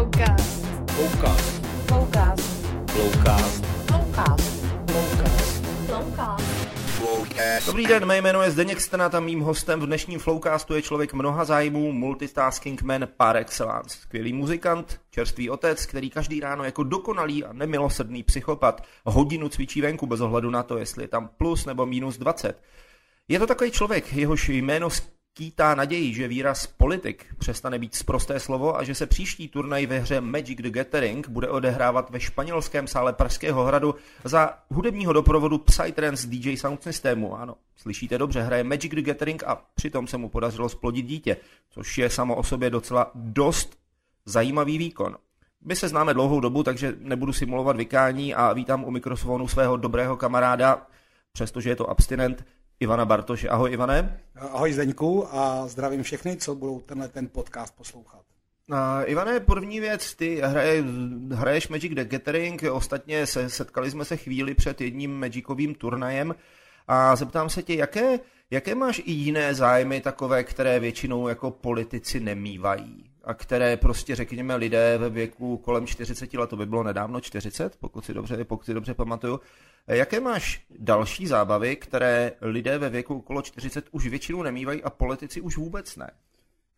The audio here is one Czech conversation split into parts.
Flowcast. Flowcast. Flowcast. Flowcast. Flowcast. Flowcast. Flowcast. Dobrý den, mé jméno je Zdeněk Stenat a mým hostem v dnešním Flowcastu je člověk mnoha zájmů, multitasking man par excellence. Skvělý muzikant, čerstvý otec, který každý ráno jako dokonalý a nemilosrdný psychopat hodinu cvičí venku bez ohledu na to, jestli je tam plus nebo minus 20. Je to takový člověk, jehož jméno skýtá naději, že výraz politik přestane být sprosté slovo a že se příští turnaj ve hře Magic the Gathering bude odehrávat ve španělském sále Pražského hradu za hudebního doprovodu Psytrance DJ Sound Systemu. Ano, slyšíte dobře, hraje Magic the Gathering a přitom se mu podařilo splodit dítě, což je samo o sobě docela dost zajímavý výkon. My se známe dlouhou dobu, takže nebudu simulovat vykání a vítám u mikrofonu svého dobrého kamaráda, přestože je to abstinent, Ivana Bartoše. Ahoj Ivane. Ahoj Zdeňku a zdravím všechny, co budou tenhle ten podcast poslouchat. Uh, Ivane, první věc, ty hraje, hraješ Magic the Gathering, ostatně se, setkali jsme se chvíli před jedním Magicovým turnajem a zeptám se tě, jaké, jaké máš i jiné zájmy takové, které většinou jako politici nemývají? a které prostě, řekněme, lidé ve věku kolem 40 let, to by bylo nedávno 40, pokud si dobře, pokud si dobře pamatuju. Jaké máš další zábavy, které lidé ve věku okolo 40 už většinou nemývají a politici už vůbec ne?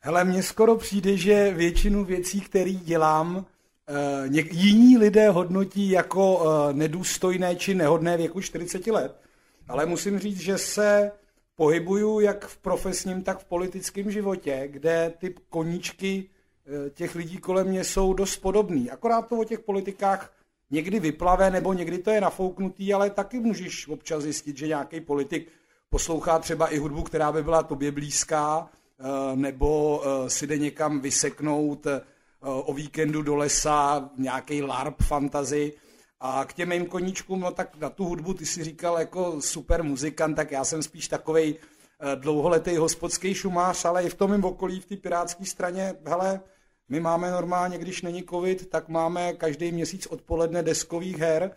Hele, mně skoro přijde, že většinu věcí, které dělám, eh, jiní lidé hodnotí jako eh, nedůstojné či nehodné věku 40 let. Ale musím říct, že se pohybuju jak v profesním, tak v politickém životě, kde ty koníčky eh, těch lidí kolem mě jsou dost podobný. Akorát to o těch politikách někdy vyplave, nebo někdy to je nafouknutý, ale taky můžeš občas zjistit, že nějaký politik poslouchá třeba i hudbu, která by byla tobě blízká, eh, nebo eh, si jde někam vyseknout o víkendu do lesa nějaký LARP fantazy. A k těm mým koníčkům, no tak na tu hudbu ty si říkal jako super muzikant, tak já jsem spíš takovej dlouholetý hospodský šumář, ale i v tom okolí, v té pirátské straně, hele, my máme normálně, když není covid, tak máme každý měsíc odpoledne deskových her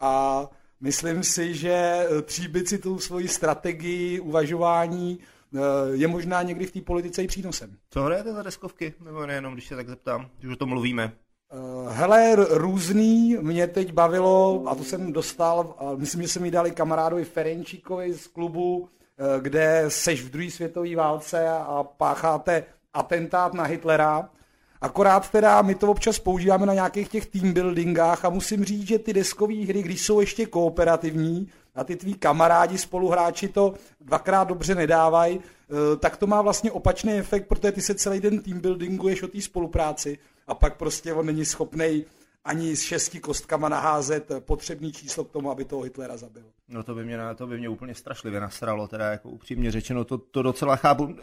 a myslím si, že tříbit si tu svoji strategii, uvažování je možná někdy v té politice i přínosem. Co hrajete za deskovky? Nebo nejenom, když se tak zeptám, když o tom mluvíme. Hele, různý, mě teď bavilo, a to jsem dostal, myslím, že jsem mi dali kamarádovi Ferenčíkovi z klubu, kde seš v druhé světové válce a pácháte atentát na Hitlera. Akorát teda my to občas používáme na nějakých těch team buildingách a musím říct, že ty deskové hry, když jsou ještě kooperativní a ty tví kamarádi spoluhráči to dvakrát dobře nedávají, tak to má vlastně opačný efekt, protože ty se celý den team buildinguješ o té spolupráci a pak prostě on není schopný ani s šesti kostkama naházet potřebný číslo k tomu, aby toho Hitlera zabil. No to by mě, to by mě úplně strašlivě nasralo, teda jako upřímně řečeno, to, to docela chápu.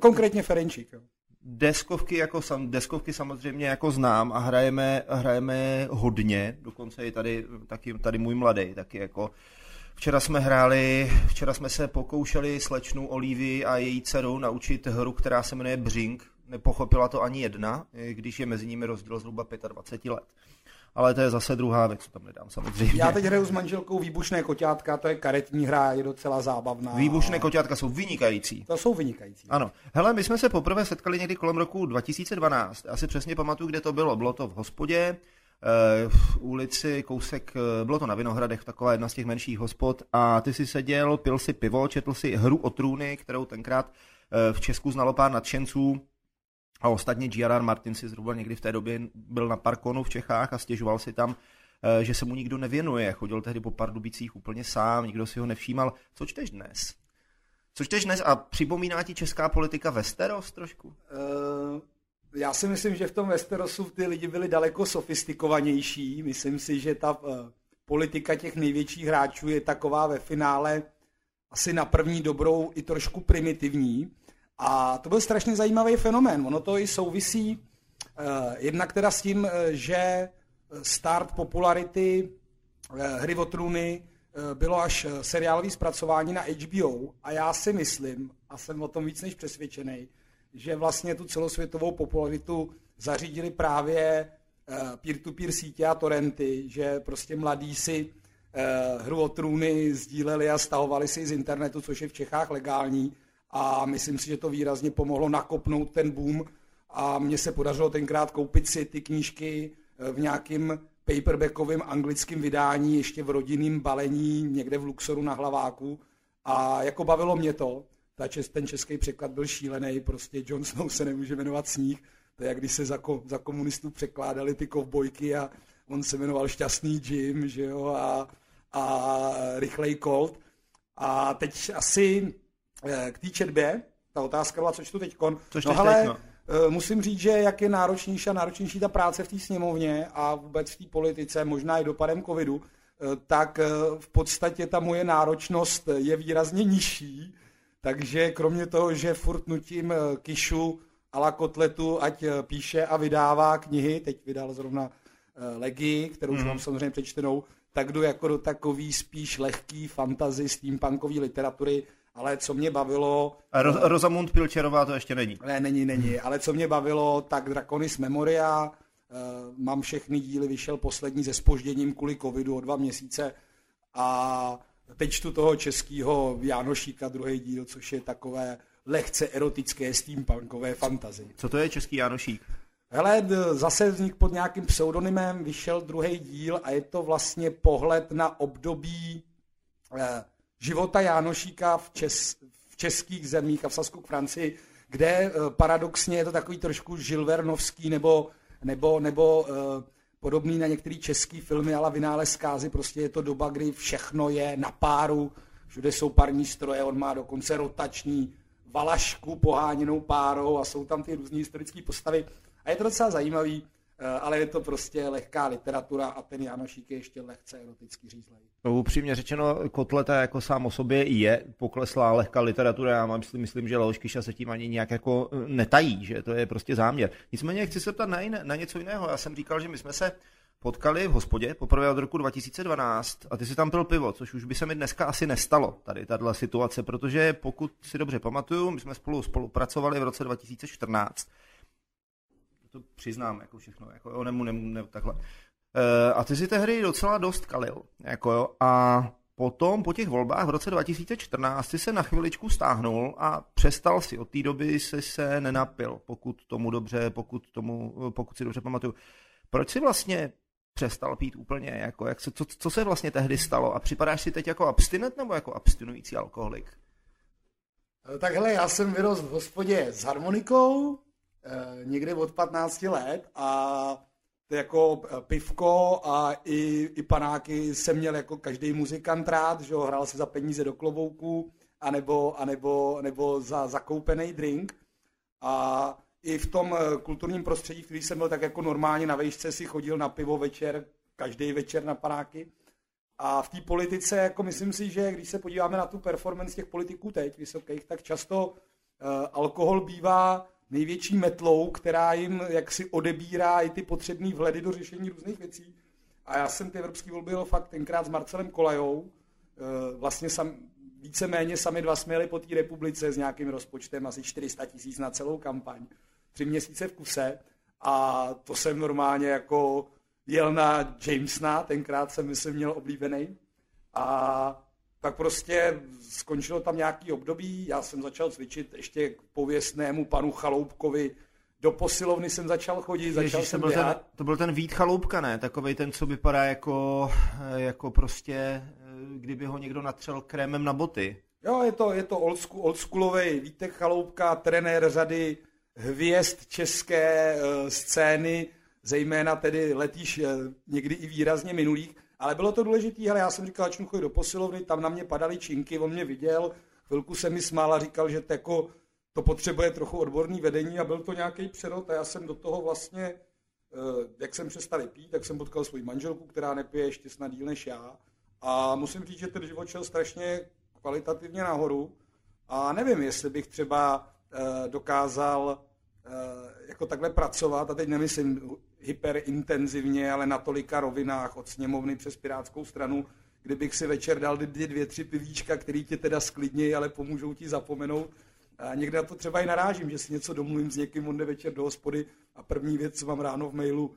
Konkrétně Ferenčík. Jo. Deskovky, jako sam, deskovky samozřejmě jako znám a hrajeme, hrajeme hodně, dokonce i tady, taky, tady můj mladý, taky jako Včera jsme hráli, včera jsme se pokoušeli slečnu Olivii a její dceru naučit hru, která se jmenuje Břink. Nepochopila to ani jedna, když je mezi nimi rozdíl zhruba 25 let. Ale to je zase druhá věc, co tam nedám samozřejmě. Já teď hraju s manželkou Výbušné koťátka, to je karetní hra, je docela zábavná. Výbušné koťátka jsou vynikající. To jsou vynikající. Ano. Hele, my jsme se poprvé setkali někdy kolem roku 2012. Asi přesně pamatuju, kde to bylo. Bylo to v hospodě, v ulici kousek, bylo to na Vinohradech, taková jedna z těch menších hospod a ty si seděl, pil si pivo, četl si hru o trůny, kterou tenkrát v Česku znalo pár nadšenců a ostatně G.R.R. Martin si zhruba někdy v té době byl na Parkonu v Čechách a stěžoval si tam, že se mu nikdo nevěnuje. Chodil tehdy po Pardubicích úplně sám, nikdo si ho nevšímal. Co čteš dnes? Co čteš dnes a připomíná ti česká politika Westeros trošku? Uh, já si myslím, že v tom Westerosu ty lidi byli daleko sofistikovanější. Myslím si, že ta uh, politika těch největších hráčů je taková ve finále asi na první dobrou i trošku primitivní. A to byl strašně zajímavý fenomén. Ono to i souvisí uh, jednak teda s tím, uh, že start popularity uh, hry o trůny uh, bylo až seriálové zpracování na HBO a já si myslím, a jsem o tom víc než přesvědčený, že vlastně tu celosvětovou popularitu zařídili právě uh, peer-to-peer sítě a torrenty, že prostě mladí si uh, hru o trůny sdíleli a stahovali si z internetu, což je v Čechách legální a myslím si, že to výrazně pomohlo nakopnout ten boom a mně se podařilo tenkrát koupit si ty knížky eh, v nějakým paperbackovém anglickém vydání, ještě v rodinném balení, někde v Luxoru na Hlaváku. A jako bavilo mě to, ta čes, ten český překlad byl šílený, prostě Jon Snow se nemůže jmenovat sníh, to je jak když se za, za komunistů překládali ty kovbojky a on se jmenoval Šťastný Jim, že jo, a, a Rychlej Colt. A teď asi k té četbě, ta otázka byla, co čtu. Což no teď, ale no. eh, musím říct, že jak je náročnější a náročnější ta práce v té sněmovně a vůbec v té politice, možná i dopadem covidu, eh, tak v podstatě ta moje náročnost je výrazně nižší, takže kromě toho, že furt nutím Kišu a la kotletu, ať píše a vydává knihy, teď vydal zrovna Legi, kterou už Mhm. mám samozřejmě přečtenou, tak jdu jako do takový spíš lehký fantasy steampunkový literatury, ale co mě bavilo... Ro- Rosamund Pilčerová to ještě není. Ne, není, není, ale co mě bavilo, tak Draconis Memoria, eh, mám všechny díly, vyšel poslední se spožděním kvůli covidu o dva měsíce a teď čtu toho českého Jánošíka, druhý díl, což je takové lehce erotické steampunkové fantazy. Co to je český Janošík? Hele, zase vznik pod nějakým pseudonymem, vyšel druhý díl a je to vlastně pohled na období eh, života Jánošíka v, čes, v českých zemích a v Sasku k Francii, kde eh, paradoxně je to takový trošku žilvernovský nebo, nebo, nebo eh, podobný na některé české filmy, ale vynález zkázy, prostě je to doba, kdy všechno je na páru, všude jsou parní stroje, on má dokonce rotační valašku poháněnou párou a jsou tam ty různé historické postavy. A je to docela zajímavý, ale je to prostě lehká literatura a ten Janošík je ještě lehce erotický řízlej. No, upřímně řečeno, Kotleta jako sám o sobě je pokleslá lehká literatura. Já mám, myslím, myslím, že Leoš Kyša se tím ani nějak jako eh, netají, že to je prostě záměr. Nicméně chci se ptat na, jiné, na něco jiného. Já jsem říkal, že my jsme se potkali v hospodě poprvé od roku 2012 a ty si tam pil pivo, což už by se mi dneska asi nestalo, tady tahle situace, protože pokud si dobře pamatuju, my jsme spolu spolupracovali v roce 2014 to přiznám, jako všechno, jako jo, nemu, nemu, nemu, takhle. E, a ty si tehdy docela dost kalil, jako jo, a potom po těch volbách v roce 2014 si se na chviličku stáhnul a přestal si, od té doby se se nenapil, pokud tomu dobře, pokud tomu, pokud si dobře pamatuju. Proč si vlastně přestal pít úplně, jako, jak se, co, co se vlastně tehdy stalo a připadáš si teď jako abstinent nebo jako abstinující alkoholik? Tak hele, já jsem vyrost v hospodě s harmonikou, někde od 15 let a to jako eh, pivko a i, i panáky jsem měl jako každý muzikant rád, že hrál se za peníze do klobouku, anebo, anebo, nebo za zakoupený drink. A i v tom eh, kulturním prostředí, který jsem byl tak jako normálně na vejšce, si chodil na pivo večer, každý večer na panáky. A v té politice, jako myslím si, že když se podíváme na tu performance těch politiků teď vysokých, tak často uh, alkohol bývá největší metlou, která jim jaksi odebírá i ty potřebné vhledy do řešení různých věcí. A já jsem ty evropské volby jel fakt tenkrát s Marcelem Kolajou, uh, vlastně sam, víceméně sami dva jsme jeli po té republice s nějakým rozpočtem asi 400 tisíc na celou kampaň. Tři měsíce v kuse a to jsem normálně jako jel na Jamesna, tenkrát jsem myslím měl oblíbený. A tak prostě skončilo tam nějaký období, já jsem začal cvičit ještě k pověstnému panu Chaloupkovi, do posilovny jsem začal chodit, začal Ježíš, to jsem byl, ten, to byl ten Vít Chaloupka, ne? Takovej ten, co vypadá jako, jako prostě, kdyby ho někdo natřel krémem na boty. Jo, je to, je to old school, oldschoolový Vítek Chaloupka, trenér řady hvězd české uh, scény, zejména tedy letíš uh, někdy i výrazně minulých, ale bylo to důležité, ale já jsem říkal, začnu chodit do posilovny, tam na mě padaly činky, on mě viděl, chvilku se mi smál a říkal, že to, jako, to potřebuje trochu odborný vedení a byl to nějaký přerod a já jsem do toho vlastně, uh, jak jsem přestal pít, tak jsem potkal svoji manželku, která nepije ještě snad díl než já. A musím říct, že ten život šel strašně kvalitativně nahoru. A nevím, jestli bych třeba eh, dokázal eh, jako takhle pracovat, a teď nemyslím hyperintenzivně, ale na tolika rovinách od sněmovny přes Pirátskou stranu, kdybych si večer dal dvě, dvě tři pivíčka, který tě teda sklidnějí, ale pomůžou ti zapomenout. A někde na to třeba i narážím, že si něco domluvím s někým, on jde večer do hospody a první věc, co mám ráno v mailu,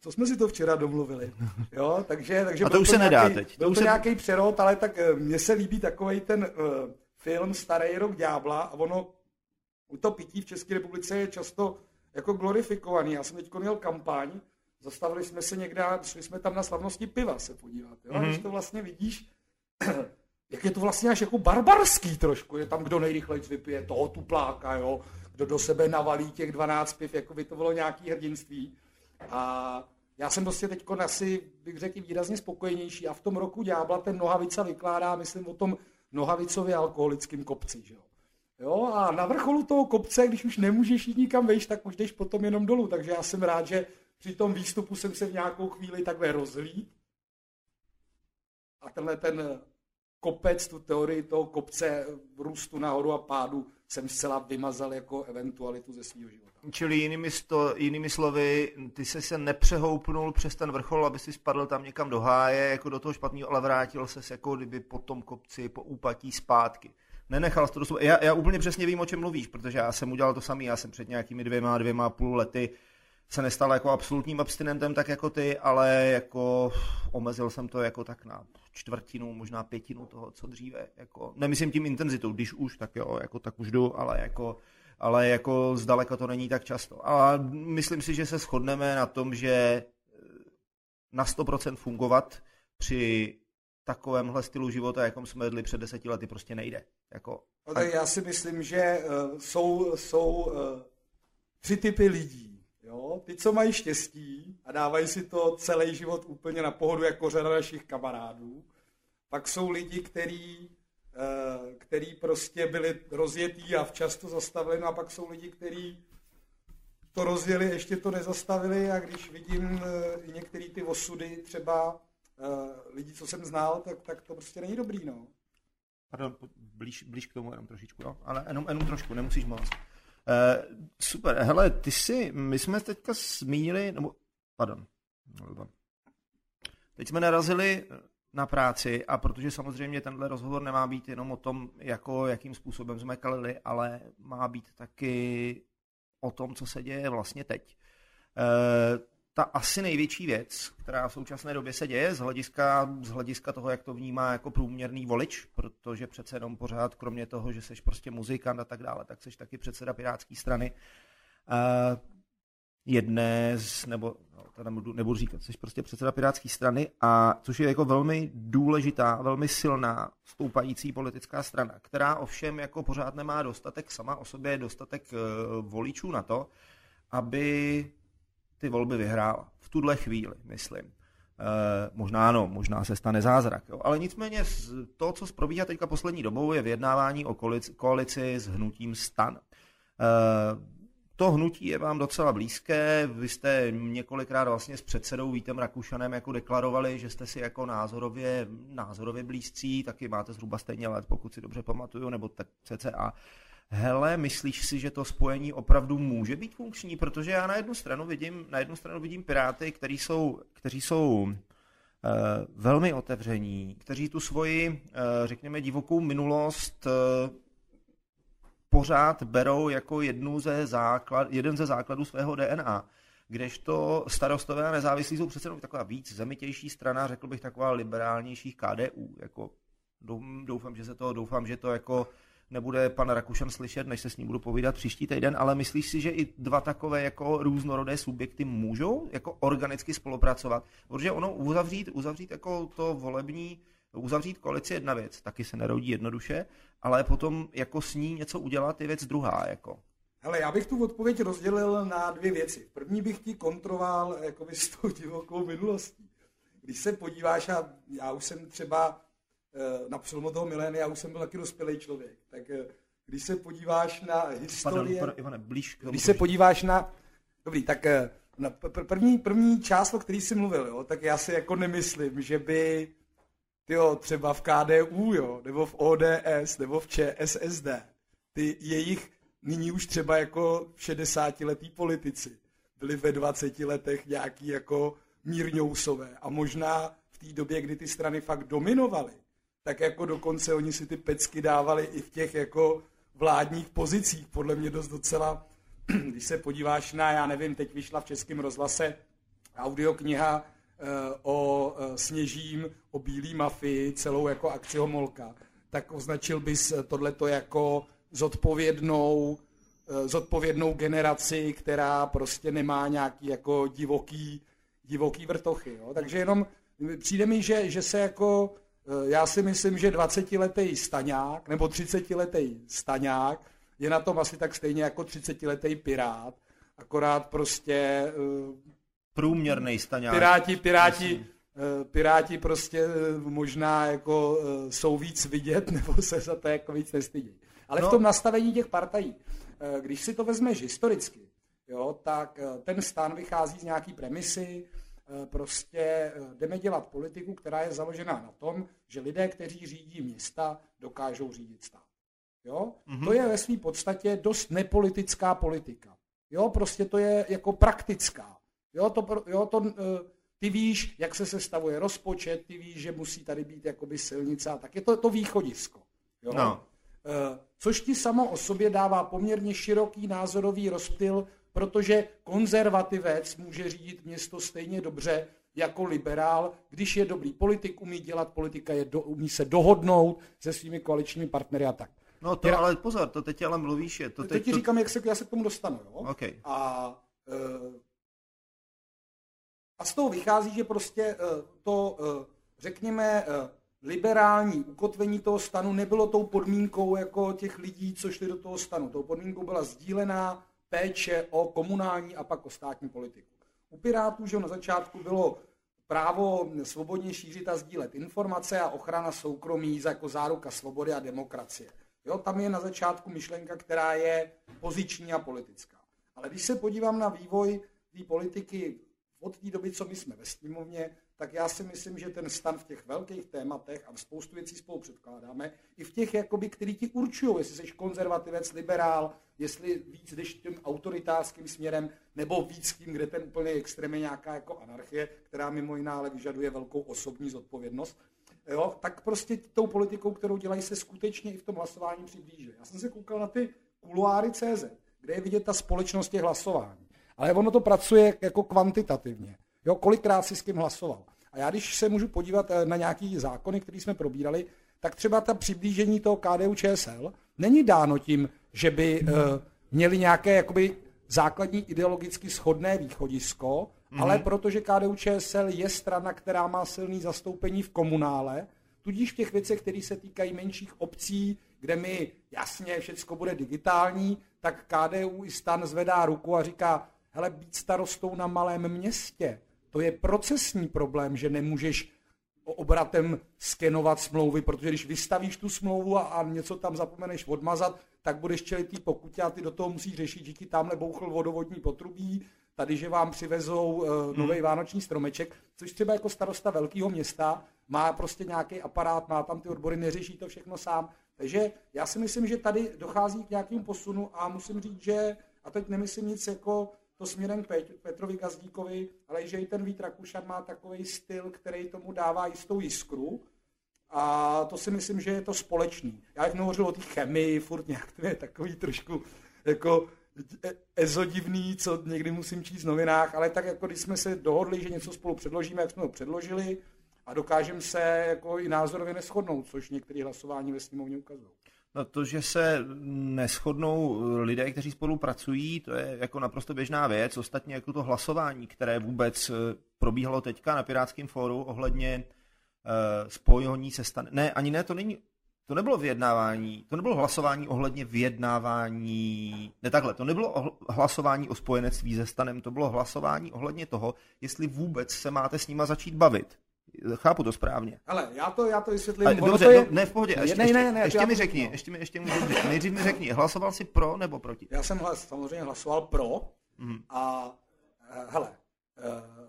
co jsme si to včera domluvili. Jo, takže, takže A to už se nedá nějaký, teď. To Byl už to se- nějaký přerod, ale tak eh, mně se líbí takový ten uh, film Starý rok ďábla a ono to pití v České republice je často jako glorifikovaný. Já jsem teď měl kampaň, zastavili jsme se někde, šli jsme tam na slavnosti piva se podívat. Jo? Mm-hmm. A když mhm. to vlastně vidíš, jak je to vlastně až jako barbarský trošku, je tam kdo nejrychleji vypije toho tupláka, jo? kdo do sebe navalí těch 12 piv, jako by to bylo nějaký hrdinství. A já jsem prostě teď asi, bych řekl, výrazně spokojenější a v tom roku Ďábla ten Nohavica vykládá, myslím, o tom Nohavicově alkoholickém kopci. Že jo? Jo, a na vrcholu toho kopce, když už nemůžeš jít nikam vejš, tak už jdeš potom jenom dolů. Takže já jsem rád, že při tom výstupu jsem se v nějakou chvíli takhle rozlít. A tenhle ten kopec, tu teorii toho kopce růstu nahoru a pádu jsem zcela vymazal jako eventualitu ze svého života. Čili jinými, sto, jinými slovy, ty jsi se nepřehoupnul přes ten vrchol, aby si spadl tam někam do háje, jako do toho špatného, ale vrátil se jako kdyby po tom kopci, po úpatí zpátky. Nenechal to dostup. Já, já úplně přesně vím, o čem mluvíš, protože já jsem udělal to samý, já jsem před nějakými dvěma, dvěma půl lety se nestal jako absolutním abstinentem tak jako ty, ale jako omezil jsem to jako tak na čtvrtinu, možná pětinu toho, co dříve. Jako, nemyslím tím intenzitou, když už, tak jo, jako tak už jdu, ale jako, ale jako zdaleka to není tak často. A myslím si, že se shodneme na tom, že eh, na 100% fungovat při takovémhle stylu života, jakom jsme vedli před deseti lety, prostě nejde. Jako, no, tak já si myslím, že uh, jsou, jsou uh, tři typy lidí Jo? Ty, co mají štěstí a dávají si to celý život úplně na pohodu jako řada našich kamarádů. Pak jsou lidi, který, eh, který prostě byli rozjetí a včas to zastavili, no a pak jsou lidi, kteří to rozjeli, ještě to nezastavili a když vidím i některé ty osudy třeba lidí, co jsem znal, tak, tak to prostě není dobrý, no. Pardon, blíž, blíž k tomu jenom trošičku, jo? ale jenom, jenom trošku, nemusíš moc. Uh, super, hele, ty si, my jsme teďka zmínili, nebo, pardon, teď jsme narazili na práci a protože samozřejmě tenhle rozhovor nemá být jenom o tom, jako, jakým způsobem jsme kalili, ale má být taky o tom, co se děje vlastně teď. Uh, ta asi největší věc, která v současné době se děje z hlediska, z hlediska toho, jak to vnímá jako průměrný volič, protože přece jenom pořád, kromě toho, že seš prostě muzikant a tak dále, tak seš taky předseda Pirátské strany. Uh, jedné z, nebo no, to nebudu, nebudu říkat, jsi prostě předseda Pirátské strany, a což je jako velmi důležitá, velmi silná stoupající politická strana, která ovšem jako pořád nemá dostatek sama o sobě, dostatek uh, voličů na to, aby ty volby vyhrála. V tuhle chvíli, myslím. E, možná ano, možná se stane zázrak. Jo. Ale nicméně to, co probíhá teďka poslední dobou, je vyjednávání o koalici, koalici s hnutím stan. E, to hnutí je vám docela blízké, vy jste několikrát vlastně s předsedou Vítem Rakušanem jako deklarovali, že jste si jako názorově, názorově blízcí, taky máte zhruba stejně let, pokud si dobře pamatuju, nebo tak cca hele, myslíš si, že to spojení opravdu může být funkční? Protože já na jednu stranu vidím, na jednu stranu vidím piráty, kteří jsou, kteří jsou uh, velmi otevření, kteří tu svoji, uh, řekněme, divokou minulost uh, pořád berou jako jednu ze základ, jeden ze základů svého DNA. Kdežto starostové a nezávislí jsou přece taková víc zemitější strana, řekl bych taková liberálnější KDU. Jako, doufám, že se to, doufám, že to jako nebude pan Rakušan slyšet, než se s ním budu povídat příští týden, ale myslíš si, že i dva takové jako různorodé subjekty můžou jako organicky spolupracovat? Protože ono uzavřít, uzavřít jako to volební, uzavřít koalici je jedna věc, taky se nerodí jednoduše, ale potom jako s ní něco udělat je věc druhá. Jako. Hele, já bych tu odpověď rozdělil na dvě věci. První bych ti kontroval jako s tou divokou minulostí. Když se podíváš, a já už jsem třeba na přelomu toho milénia už jsem byl taky dospělý člověk. Tak eh, když se podíváš na historii... Pardon, Ivane, blíž Když se podíváš na... Dobrý, tak eh, na první, první část, o který jsi mluvil, jo, tak já si jako nemyslím, že by tyjo, třeba v KDU, jo, nebo v ODS, nebo v ČSSD, ty jejich nyní už třeba jako 60-letý politici byli ve 20 letech nějaký jako mírňousové a možná v té době, kdy ty strany fakt dominovaly, tak jako dokonce oni si ty pecky dávali i v těch jako vládních pozicích. Podle mě dost docela, když se podíváš na, já nevím, teď vyšla v Českém rozhlase audiokniha e, o e, Sněžím, o bílý mafii, celou jako akci Homolka, tak označil bys tohleto jako zodpovědnou eh, zodpovědnou generaci, která prostě nemá nějaký jako divoký, divoký vrtochy. Jo? Takže jenom přijde mi, že, že se jako, eh, já si myslím, že 20-letý staňák nebo 30-letý staňák je na tom asi tak stejně jako 30-letý pirát, akorát prostě... Eh, Průměrný staňák. Piráti, piráti, piráti prostě možná jako jsou víc vidět, nebo se za to jako víc nestydí. Ale no. v tom nastavení těch partají, eh, když si to vezmeš historicky, jo, tak eh, ten stan vychází z nějaký premisy, eh, prostě jdeme dělat politiku, která je založená na tom, že lidé, kteří řídí města, dokážou řídit stát. Jo? Mm-hmm. To je ve své podstatě dost nepolitická politika. Jo, prostě to je jako praktická. Jo, to, jo, to, ty víš, jak se sestavuje rozpočet, ty víš, že musí tady být jakoby silnice a tak. Je to to východisko. Jo? No. Eh, což ti samo o sobě dává poměrně široký názorový rozptyl, protože konzervativec může řídit město stejně dobře jako liberál, když je dobrý politik, umí dělat politika, je do, umí se dohodnout se svými koaličními partnery a tak. No to ale pozor, to teď ale mluvíš. Je to teď, teď ti to... říkám, jak se, já se k tomu dostanu. Jo? Okay. A, e, a z toho vychází, že prostě e, to, e, řekněme, liberální ukotvení toho stanu nebylo tou podmínkou jako těch lidí, co šli do toho stanu. Tou podmínkou byla sdílená péče o komunální a pak o státní politiku. U Pirátů, že na začátku bylo právo svobodně šířit a sdílet informace a ochrana soukromí jako záruka svobody a demokracie. Jo, tam je na začátku myšlenka, která je poziční a politická. Ale když se podívám na vývoj té politiky od té doby, co my jsme ve sněmovně, tak já si myslím, že ten stan v těch velkých tématech a v spoustu věcí spolu předkládáme, i v těch, jakoby, který ti určují, jestli jsi konzervativec, liberál, jestli víc jdeš tím autoritářským směrem, nebo víc tím, kde ten úplně extrém je nějaká jako anarchie, která mimo jiná ale vyžaduje velkou osobní zodpovědnost, jo, tak prostě tou politikou, kterou dělají, se skutečně i v tom hlasování přiblíží. Já jsem se koukal na ty kuluáry CZ, kde je vidět ta společnost těch hlasování. Ale ono to pracuje jako kvantitativně. Jo, kolikrát si s kým hlasoval. A já když se můžu podívat eh, na nějaký zákony, které jsme probírali, tak třeba ta přiblížení toho KDU ČSL není dáno tím, že by uh, měli nějaké jakoby základní ideologicky shodné východisko, mm-hmm. ale protože KDU ČSL je strana, která má silný zastoupení v komunále, tudíž v těch věcech, které se týkají menších obcí, kde mi jasně všechno bude digitální, tak KDU i stan zvedá ruku a říká, hele, být starostou na malém městě, to je procesní problém, že nemůžeš obratem skenovat smlouvy, protože když vystavíš tu smlouvu a, a něco tam zapomeneš odmazat, tak budeš čelit tý pokutě a ty do toho musíš řešit, že ti tamhle bouchl vodovodní potrubí, tady, že vám přivezou uh, eh, nový hmm. vánoční stromeček, což třeba jako starosta velkého města má prostě nějaký aparát, má tam ty odbory, neřeší to všechno sám. Takže já si myslím, že tady dochází k nějakému posunu a musím říct, že, a teď nemyslím nic jako to směrem k Petrovi Gazdíkovi, ale že i ten Vít Rakušan má takový styl, který tomu dává jistou jiskru. A to si myslím, že je to společný. Já jak hovořil o té chemii, furt nějak to je takový trošku jako e, ezodivný, co někdy musím číst v novinách, ale tak jako když jsme se dohodli, že něco spolu předložíme, jak jsme ho předložili a dokážeme se jako i názorově neschodnout, což některé hlasování ve sněmovně ukazují. No to, že se neschodnou lidé, kteří spolu pracují, to je jako naprosto běžná věc. Ostatně jako to hlasování, které vůbec eh, probíhalo teďka na Pirátském fóru ohledně spojení se stan... Ne, ani ne, to není... To nebylo vyjednávání, to nebylo hlasování ohledně vyjednávání, ne takhle, to nebylo hlasování o spojenectví se stanem, to bylo hlasování ohledně toho, jestli vůbec se máte s nima začít bavit. Chápu to správně. Ale já to, já to vysvětlím. Ale, dobře, to je... no, ne v pohodě. Ještě, ne, ne, ne, ještě, ještě mi řekni, ještě mi, ještě mi, nejdřív mi řekni, hlasoval jsi pro nebo proti? Já jsem hlas, samozřejmě hlasoval pro mm. a uh, hele, uh,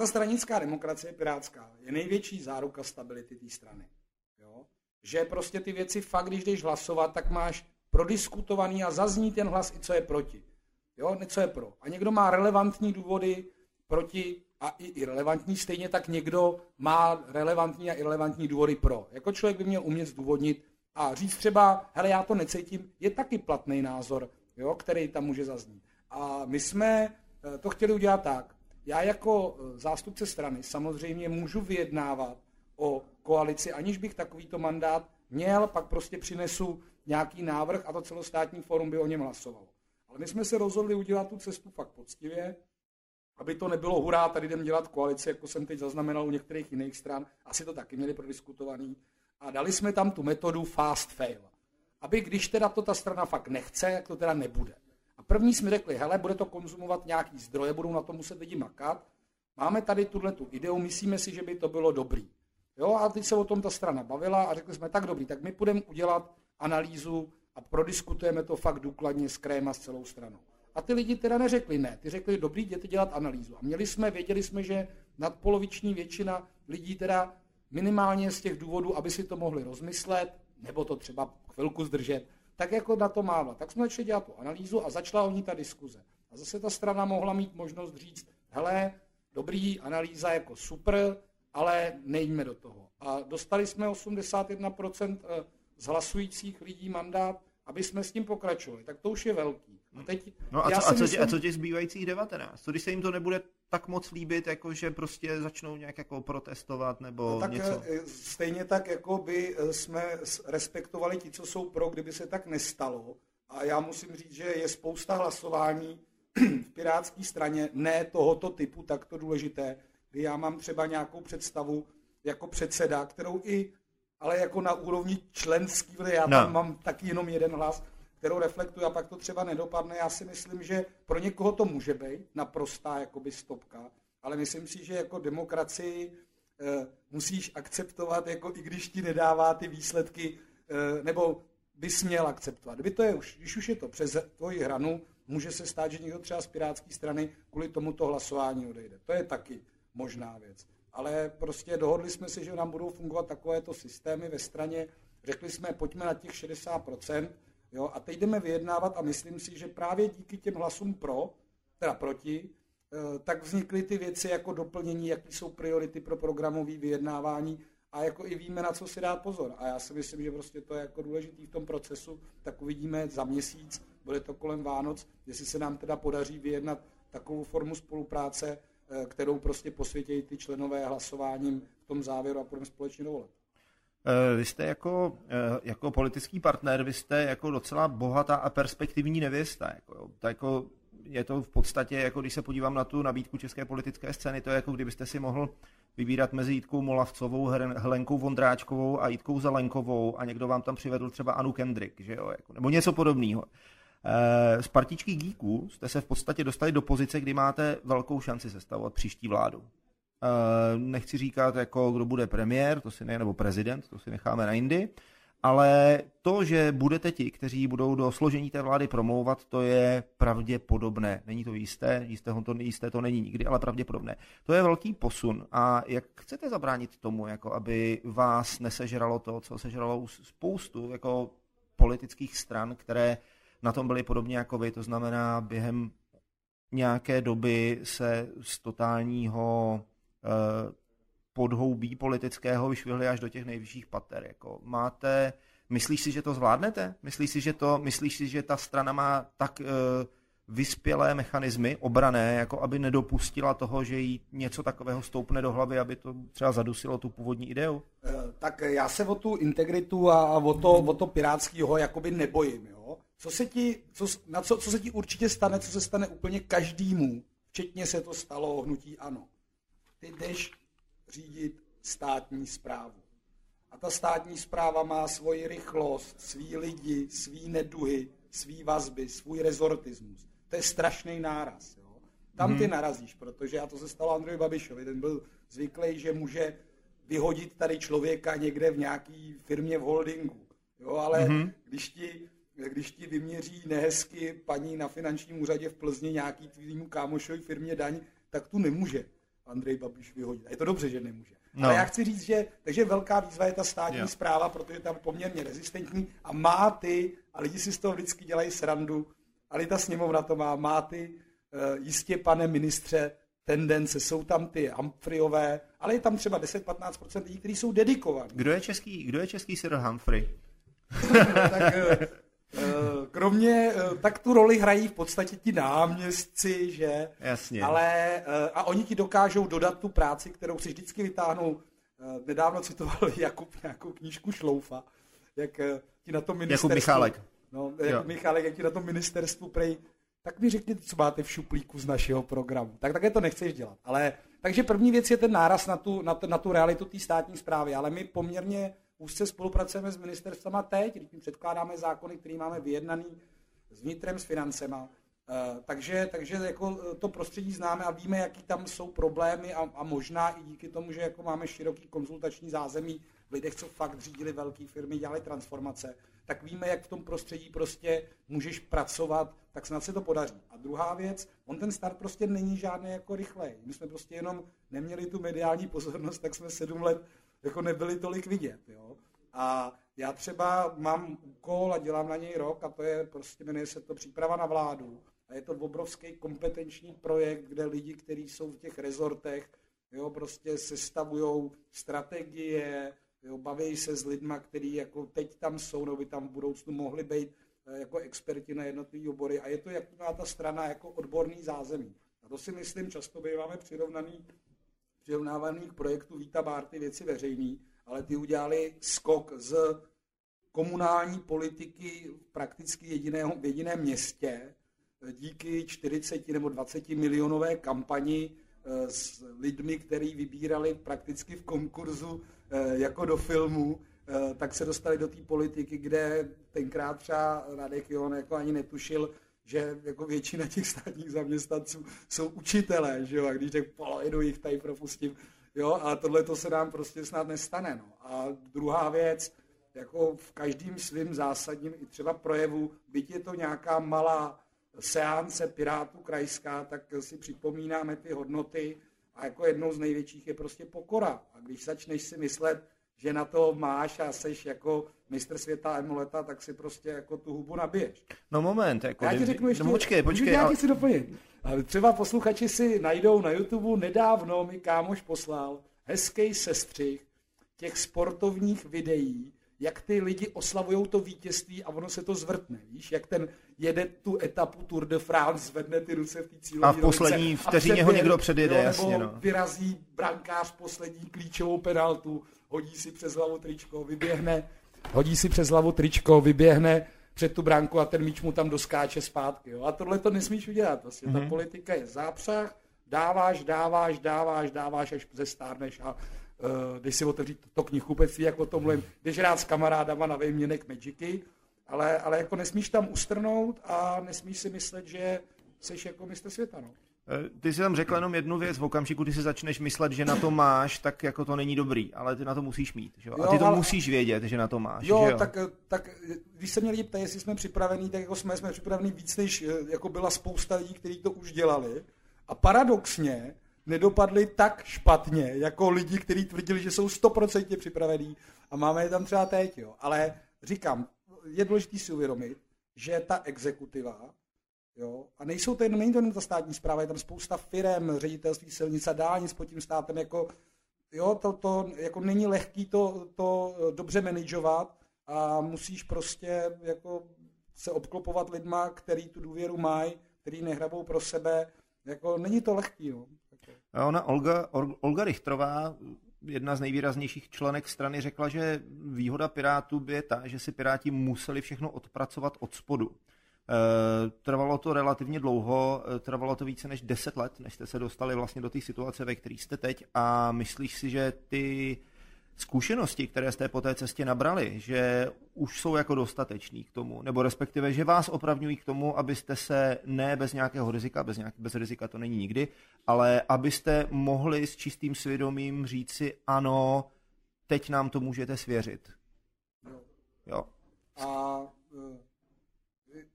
ta stranická demokracie pirátská je největší záruka stability té strany. Jo? Že prostě ty věci fakt, když jdeš hlasovat, tak máš prodiskutovaný a zazní ten hlas i co je proti. Jo, co je pro. A někdo má relevantní důvody proti a i irrelevantní, stejně tak někdo má relevantní a irrelevantní důvody pro. Jako člověk by měl umět zdůvodnit a říct třeba, hele, já to necítím, je taky platný názor, jo, který tam může zaznít. A my jsme eh, to chtěli udělat tak. Já jako eh, zástupce strany samozřejmě můžu vyjednávat o koalici, aniž bych takovýto mandát měl, pak prostě přinesu nějaký návrh a to celostátní fórum by o něm hlasovalo. Ale my jsme se rozhodli udělat tu cestu fakt poctivě, aby to nebylo hurá, tady jdem dělat koalici, jako jsem teď zaznamenal u některých jiných stran, asi to taky měli prodiskutovaný. A dali jsme tam tu metodu fast fail. Aby když teda to ta strana fakt nechce, jak to teda nebude. První jsme řekli, hele, bude to konzumovat nějaký zdroje, budou na to muset lidi makat. Máme tady tuhle tu ideu, myslíme si, že by to bylo dobrý. Jo, a teď se o tom ta strana bavila a řekli jsme, tak dobrý, tak my půjdeme udělat analýzu a prodiskutujeme to fakt důkladně s kréma s celou stranou. A ty lidi teda neřekli ne, ty řekli, dobrý, jděte dělat analýzu. A měli jsme, věděli jsme, že nadpoloviční většina lidí teda minimálně z těch důvodů, aby si to mohli rozmyslet, nebo to třeba chvilku zdržet, tak jako na to mávla. Tak jsme začali dělat tu analýzu a začala o ní ta diskuze. A zase ta strana mohla mít možnost říct, hele, dobrý, analýza jako super, ale nejme do toho. A dostali jsme 81% eh, z hlasujících lidí mandát, aby jsme s tím pokračovali. Tak to už je velký. A, teď, no a, co, a, co, myslím... a co těch zbývajících 19? Co když se jim to nebude tak moc líbit, jako že prostě začnou nějak jako protestovat nebo no, tak něco? Eh, stejně tak, jako by eh, jsme respektovali ti, co jsou pro, kdyby se tak nestalo. A já musím říct, že je spousta hlasování v pirátské straně, ne tohoto typu, takto důležité, kdy já mám třeba nějakou představu jako předseda, kterou i, ale jako na úrovni členský, já tam no. mám taky jenom jeden hlas, kterou reflektuje a pak to třeba nedopadne. Já si myslím, že pro někoho to může být naprostá jakoby stopka, ale myslím si, že jako demokracii e, musíš akceptovat, jako i když ti nedává ty výsledky, e, nebo bys měl akceptovat. Kdyby to je už, když už je to přes tvoji hranu, může se stát, že někdo třeba z pirátské strany kvůli tomuto hlasování odejde. To je taky možná věc. Ale prostě dohodli jsme si, že nám budou fungovat takovéto systémy ve straně. Řekli jsme, pojďme na těch 60%, jo, a teď jdeme vyjednávat a myslím si, že právě díky těm hlasům pro, teda proti, eh, tak vznikly ty věci jako doplnění, jaký jsou priority pro programové vyjednávání a jako i víme, na co si dát pozor. A já si myslím, že prostě to je jako důležitý v tom procesu, tak uvidíme za měsíc, bude to kolem Vánoc, jestli se nám teda podaří vyjednat takovou formu spolupráce, Eh, kterou prostě posvětějí ty členové hlasováním v tom závěru a budeme společně dovolat. Eh, vy jste jako, eh, jako politický partner, vy jste jako docela bohatá a perspektivní nevěsta. Jako. To jako, je to v podstatě, jako když se podívám na tu nabídku české politické scény, to je jako kdybyste si mohl vybírat mezi Jitkou Molavcovou, Helenkou Vondráčkovou a Jitkou Zelenkovou a někdo vám tam přivedl třeba Anu Kendrick, že jo, jako, nebo něco podobného. Z eh, partičky geeků jste se v podstatě dostali do pozice, kdy máte velkou šanci sestavovat příští vládu. Eh, nechci říkat, jako kdo bude premiér, to si ne, nebo prezident, to si necháme na jindy, ale to, že budete ti, kteří budou do složení té vlády promlouvat, to je pravděpodobné. Není to jisté, jisté to, jisté to není nikdy, ale pravděpodobné. To je velký posun. A jak chcete zabránit tomu, jako aby vás nesežralo to, co sežralo spoustu jako politických stran, které na tom byli podobně jako vy, to znamená během nějaké doby se z totálního podhoubí politického vyšvihli až do těch nejvyšších pater. Jako máte, myslíš si, že to zvládnete? Myslíš si, že to, myslíš si, že ta strana má tak eh, vyspělé mechanismy obrané, jako aby nedopustila toho, že jí něco takového stoupne do hlavy, aby to třeba zadusilo tu původní ideu? Eh, tak já se o tu integritu a o to, o to pirátského jakoby nebojím. Jo? Co se ti, co, na co, co se ti určitě stane, co se stane úplně každému, včetně se to stalo hnutí ano. Ty jdeš řídit státní zprávu. A ta státní zpráva má svoji rychlost, svý lidi, svý neduhy, svý vazby, svůj rezortismus. To je strašný náraz. Jo? Tam ty hmm. narazíš, protože, a to se stalo Andreji Babišovi, ten byl zvyklý, že může vyhodit tady člověka někde v nějaký firmě v holdingu. Jo, ale hmm. když ti když ti vyměří nehezky paní na finančním úřadě v Plzni nějaký tvýmu kámošovi firmě daň, tak tu nemůže Andrej Babiš vyhodit. A je to dobře, že nemůže. No. Ale já chci říct, že takže velká výzva je ta státní yeah. zpráva, protože tam poměrně rezistentní a má ty, a lidi si z toho vždycky dělají srandu, ale ta sněmovna to má, má ty, uh, jistě pane ministře, tendence, jsou tam ty Humphreyové, ale je tam třeba 10-15% lidí, kteří jsou dedikovaní. Kdo je český, kdo je český Cyril Humphrey? tak, uh, Eh, kromě, eh, tak tu roli hrají v podstatě ti náměstci, že? Jasně. Ale, eh, a oni ti dokážou dodat tu práci, kterou si vždycky vytáhnou. Nedávno citoval Jakub nějakou knížku Šloufa, jak eh, ti na tom ministerstvu... Jakub Michálek. No, jak Jo. Michálek, jak ti na tom ministerstvu prej, tak mi řekněte, co máte v šuplíku z našeho programu. Tak také to nechceš dělat. Ale, takže první věc je ten náraz na tu, na, na tu realitu té státní zprávy, ale my poměrně úzce spolupracujeme s ministerstvama teď, když my předkládáme zákony, které máme vyjednaný s vnitrem, s financema. Eh, takže, takže jako eh, to prostředí známe a víme, jaký tam jsou problémy a, a možná i díky tomu, že jako máme široký konzultační zázemí v lidech, co fakt řídili velké firmy, dělali transformace, tak víme, jak v tom prostředí prostě můžeš pracovat, tak snad se to podaří. A druhá věc, on ten start prostě není žádný jako rychlej. My jsme prostě jenom neměli tu mediální pozornost, tak jsme sedm let jako nebyli tolik vidět. Jo? A já třeba mám úkol a dělám na něj rok a to je prostě, jmenuje se to příprava na vládu. A je to obrovský kompetenční projekt, kde lidi, kteří jsou v těch rezortech, jo, prostě sestavují strategie, jo, baví se s lidma, kteří jako teď tam jsou, nebo by tam v budoucnu mohli být eh, jako experti na jednotlivé obory. A je to, jak má ta strana jako odborný zázemí. A to si myslím, často býváme přirovnaný přirovnávaných projektů Víta Bárty věci veřejný, ale ty udělali skok z komunální politiky prakticky jediného, v jediném městě díky 40 nebo 20 milionové kampani eh, s lidmi, který vybírali prakticky v konkurzu eh, jako do filmu, eh, tak se dostali do té politiky, kde tenkrát třeba Radek Jon jako ani netušil, že jako většina těch státních zaměstnanců jsou učitelé, že jo, a když tak polovinu jich tady propustím, jo, a tohle to se nám prostě snad nestane, no. A druhá věc, jako v každém svým zásadním i třeba projevu, byť je to nějaká malá seance Pirátů krajská, tak si připomínáme ty hodnoty a jako jednou z největších je prostě pokora. A když začneš si myslet, že na to máš a seš jako mistr světa emuleta, tak si prostě jako tu hubu nabiješ. No moment, jako... Já ti řeknu ještě, No počkej, počkej. nějaký ale- si doplnit. Třeba posluchači si najdou na YouTube, nedávno mi kámoš poslal hezký sestřih těch sportovních videí, jak ty lidi oslavují to vítězství a ono se to zvrtne, víš, jak ten jede tu etapu Tour de France, zvedne ty ruce v té cílové A v poslední vteřině ho někdo předjede, jo, jasně, no. vyrazí brankář poslední klíčovou penaltu, hodí si přes hlavu tričko, vyběhne, hodí si přes hlavu tričko, vyběhne před tu branku a ten míč mu tam doskáče zpátky. Jo? A tohle to nesmíš udělat. Vlastně. Mm-hmm. Ta politika je zápřah, dáváš, dáváš, dáváš, dáváš, až zestárneš a uh, když si otevřít to knihkupectví, jak o tom mluvím, jdeš hrát s kamarádama na výměnek Magicy, ale, ale jako nesmíš tam ustrnout a nesmíš si myslet, že jsi jako mistr světa. No. Eh, Ty jsi tam řekl jenom jednu věc, v okamžiku, kdy si začneš myslet, že na to máš, tak jako to není dobrý, ale ty na to musíš mít, že jo? A Jo, ty to ale- musíš vědět, že na to máš, Jo, že jo? tak, tak když se mě lidi ptají, jestli jsme připravení, tak jako jsme, jsme připravení víc, než eh, jako byla spousta lidí, kteří to už dělali. A paradoxně nedopadli tak špatně, jako lidi, kteří tvrdili, že jsou stoprocentně připravení a máme je tam třeba teď. Jo. Ale říkám, je důležité si uvědomit, že ta exekutiva, jo, a nejsou to jen, není to jenom ta státní zpráva, je tam spousta firem, ředitelství silnic a dálnic pod tím státem, jako jo, to, to jako není lehký to, to eh, dobře manažovat a musíš prostě jako se obklopovat lidma, který tu důvěru mají, který nehrabou pro sebe. Jako není to lehký, no. A Ona Olga, Olga Richtrová, jedna z nejvýraznějších členek strany, řekla, že výhoda Pirátů je ta, že si Piráti museli všechno odpracovat od spodu. E, Trvalo to relativně dlouho, e, trvalo to více než 10 let, než jste se dostali vlastně do té situace, ve které jste teď a myslíš si, že ty zkušenosti, které jste po té cestě nabrali, že už jsou jako dostatečný k tomu, nebo respektive, že vás opravňují k tomu, abyste se ne bez nějakého rizika, bez, nějak, bez rizika to není nikdy, ale abyste mohli s čistým svědomím říci ano, teď nám to můžete svěřit. Jo. Jo. A eh,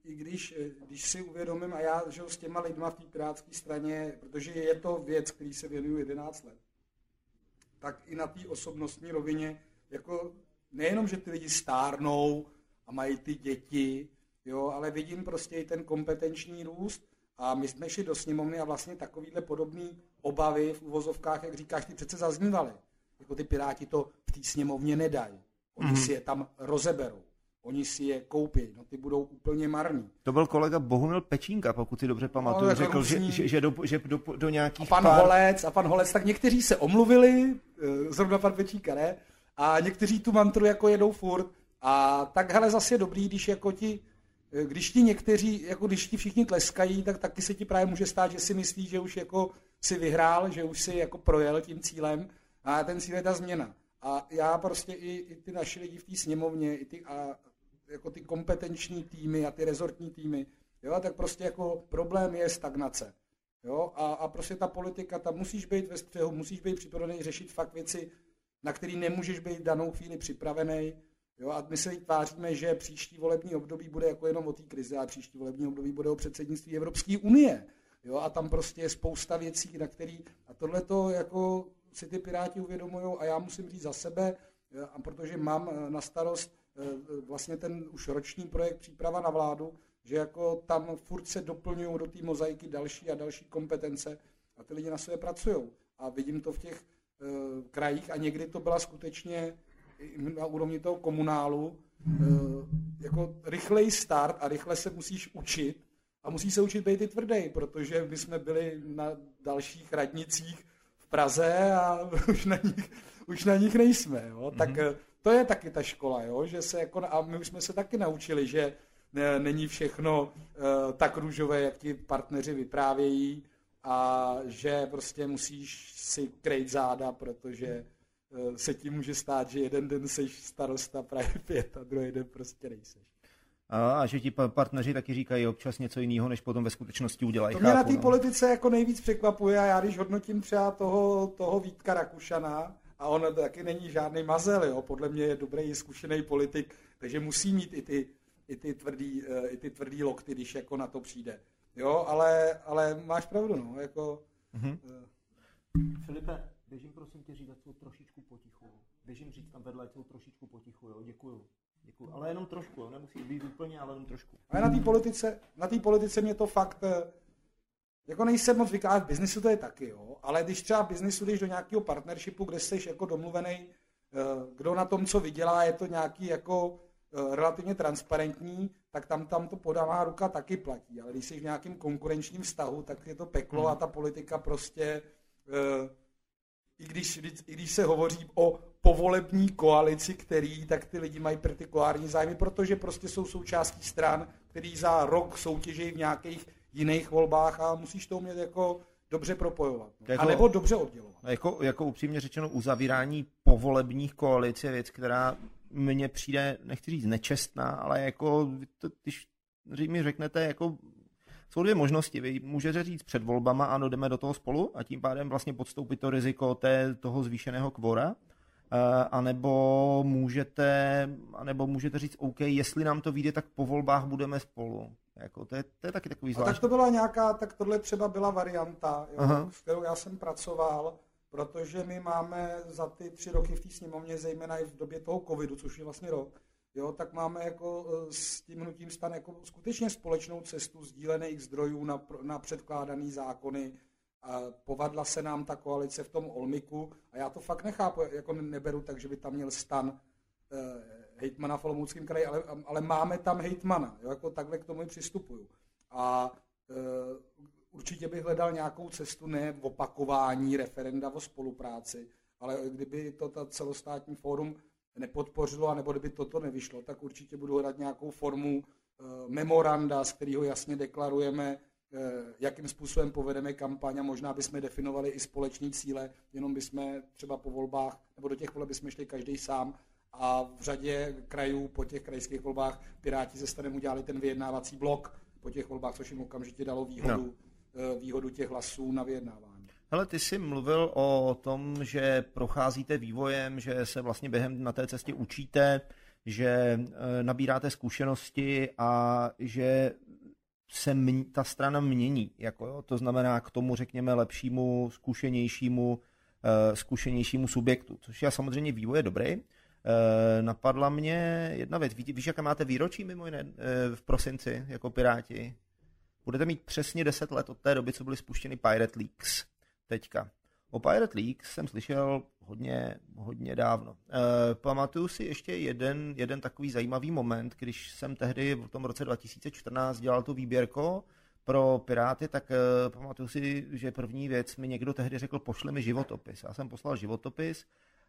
i když, eh, když si uvědomím, a já že jo, s těma lidma v té pirátské straně, protože je to věc, který se věnuju 11 let, tak i na té osobnostní rovině, jako nejenom, že ty lidi stárnou a mají ty děti, jo, ale vidím prostě i ten kompetenční růst a my jsme šli do sněmovny a vlastně takovýhle podobný obavy v uvozovkách, jak říkáš, ty přece zaznívaly. Jako ty piráti to v té sněmovně nedají. Oni Mhm. si je tam rozeberou. Oni si je koupí, no ty budou úplně marní. To byl kolega Bohumil Pečínka, pokud si dobře pamatuju. No, Řekl, že, že, že, do, že do, do A nějakých pan pár... Holec, a pan Holec, tak někteří se omluvili, eh, zrovna pan Pečíka ne, a někteří tu mantru jako jedou furt, A tak hele, zase je dobrý, když jako ti, když ti někteří, jako když ti všichni tleskají, tak taky se ti právě může stát, že si myslí, že už jako si vyhrál, že už si jako projel tím cílem a ten cíl je ta změna. A já prostě i, i ty naši lidi v té sněmovně, i ty, a, jako ty kompetenční týmy a ty rezortní týmy, jo, tak prostě jako problém je stagnace. Jo, a, a prostě ta politika, tam musíš být ve střehu, musíš být připravený řešit fakt věci, na který nemůžeš být danou chvíli připravený. Jo, a my se tváříme, že příští volební období bude jako jenom o té krizi, a příští volební období bude o předsednictví Evropské unie. Jo, a tam prostě je spousta věcí, na který, a tohle to jako si ty Piráti uvědomují a já musím říct za sebe, a protože mám eh, na starost vlastně ten už roční projekt příprava na vládu, že jako tam furt se doplňují do té mozaiky další a další kompetence a ty lidi na sebe pracují. A vidím to v těch uh, krajích a někdy to byla skutečně na úrovni toho komunálu uh, jako rychlej start a rychle se musíš učit a musí se učit být i tvrdý, protože my jsme byli na dalších radnicích v Praze a už na nich, už na nich nejsme. Jo? Mm-hmm. Tak mhm. To je taky ta škola, jo? že se jako, a my už jsme se taky naučili, že není všechno uh, tak růžové, jak ti partneři vyprávějí a že prostě musíš si krejt záda, protože uh, se ti může stát, že jeden den seš starosta právě pět a druhý den prostě nejseš. A, že ti partneři taky říkají občas něco jiného, než potom ve skutečnosti udělají. To mě chápu, na té no. politice jako nejvíc překvapuje a já když hodnotím třeba toho, toho Vítka Rakušana, a on taky není žádný mazel, jo? podle mě je dobrý, zkušený politik, takže musí mít i ty i ty tvrdý, eh, i ty tvrdý lokty, když jako na to přijde. Jo, ale, ale máš pravdu, no, jako... Mm-hmm. Uh... Filipe, běžím prosím tě říct, jsou trošičku potichu. Běžím říct tam vedle, jsou trošičku potichu, jo, děkuju. Děkuju. Ale jenom trošku, jo, nemusí být úplně, ale jenom trošku. A na té politice, na té politice mě to fakt, eh, jako nejsem moc vykládá, v biznisu to je taky, jo, ale když třeba v biznisu jdeš do nějakého partnershipu, kde jsi jako domluvený, kdo na tom, co vydělá, je to nějaký jako Eh, relativně transparentní, tak tam, tam to podaná ruka taky platí. Ale když jsi v nějakém konkurenčním vztahu, tak je to peklo hmm. a ta politika prostě, uh, i, když, i když se hovoří o povolební koalici, který, tak ty lidi mají partikulární zájmy, protože prostě jsou součástí stran, který za rok soutěží v nějakých jiných volbách a musíš to umět jako dobře propojovat. No. Jako, a nebo dobře oddělovat. Jako, jako upřímně řečeno, uzavírání povolebních koalic je věc, která mně přijde, nechci říct nečestná, ale jako, to, když mi řeknete, jako jsou dvě možnosti. Vy můžete říct před volbama, ano, jdeme do toho spolu a tím pádem vlastně podstoupit to riziko té, toho zvýšeného kvora, anebo můžete, anebo můžete říct, OK, jestli nám to vyjde, tak po volbách budeme spolu. Jako, to, je, to je taky takový zvláštní. A tak to byla nějaká, tak tohle třeba byla varianta, jo, s kterou já jsem pracoval protože my máme za ty tři roky v té sněmovně, zejména i v době toho covidu, což je vlastně rok, jo, tak máme jako e, s tím hnutím stan jako skutečně společnou cestu sdílených zdrojů na, na předkládané zákony. A povadla se nám ta koalice v tom Olmiku a já to fakt nechápu, jako neberu tak, že by tam měl stan eh, hejtmana v Olomouckém kraji, ale, ale máme tam hejtmana, jo, jako takhle k tomu přistupuju. A eh, Určitě bych hledal nějakou cestu ne v opakování referenda o spolupráci, ale kdyby to ta celostátní fórum nepodpořilo, anebo kdyby toto nevyšlo, tak určitě budu hledat nějakou formu e, memoranda, z kterého jasně deklarujeme, jakým způsobem povedeme kampaň a možná bychom definovali i společný cíle, jenom bychom třeba po volbách, nebo do těch voleb bychom šli každý sám a v řadě krajů po těch krajských volbách Piráti ze stanem udělali ten vyjednávací blok po těch volbách, což jim okamžitě dalo výhodu. No Eh, výhodu těch hlasů na vyjednávání. Hele, ty jsi mluvil o tom, že procházíte vývojem, že se vlastně během na té cestě učíte, že eh, nabíráte zkušenosti a že se mě, ta strana mění. Jako, jo? To znamená k tomu, řekněme, lepšímu, zkušenějšímu, uh, zkušenějšímu subjektu, což je samozřejmě vývoj je dobrý. Uh, napadla mě jedna věc. Ví, víš, jaké máte výročí mimo jiné uh, v prosinci jako Piráti? budete mít přesně 10 let od té doby, co byly spuštěny Pirate Leaks. Teďka. O Pirate Leaks jsem slyšel hodně, hodně dávno. E, pamatuju si ještě jeden, jeden takový zajímavý moment, když jsem tehdy v tom roce 2014 dělal tu výběrko pro Piráty, tak e, pamatuju si, že první věc mi někdo tehdy řekl, pošli mi životopis. Já jsem poslal životopis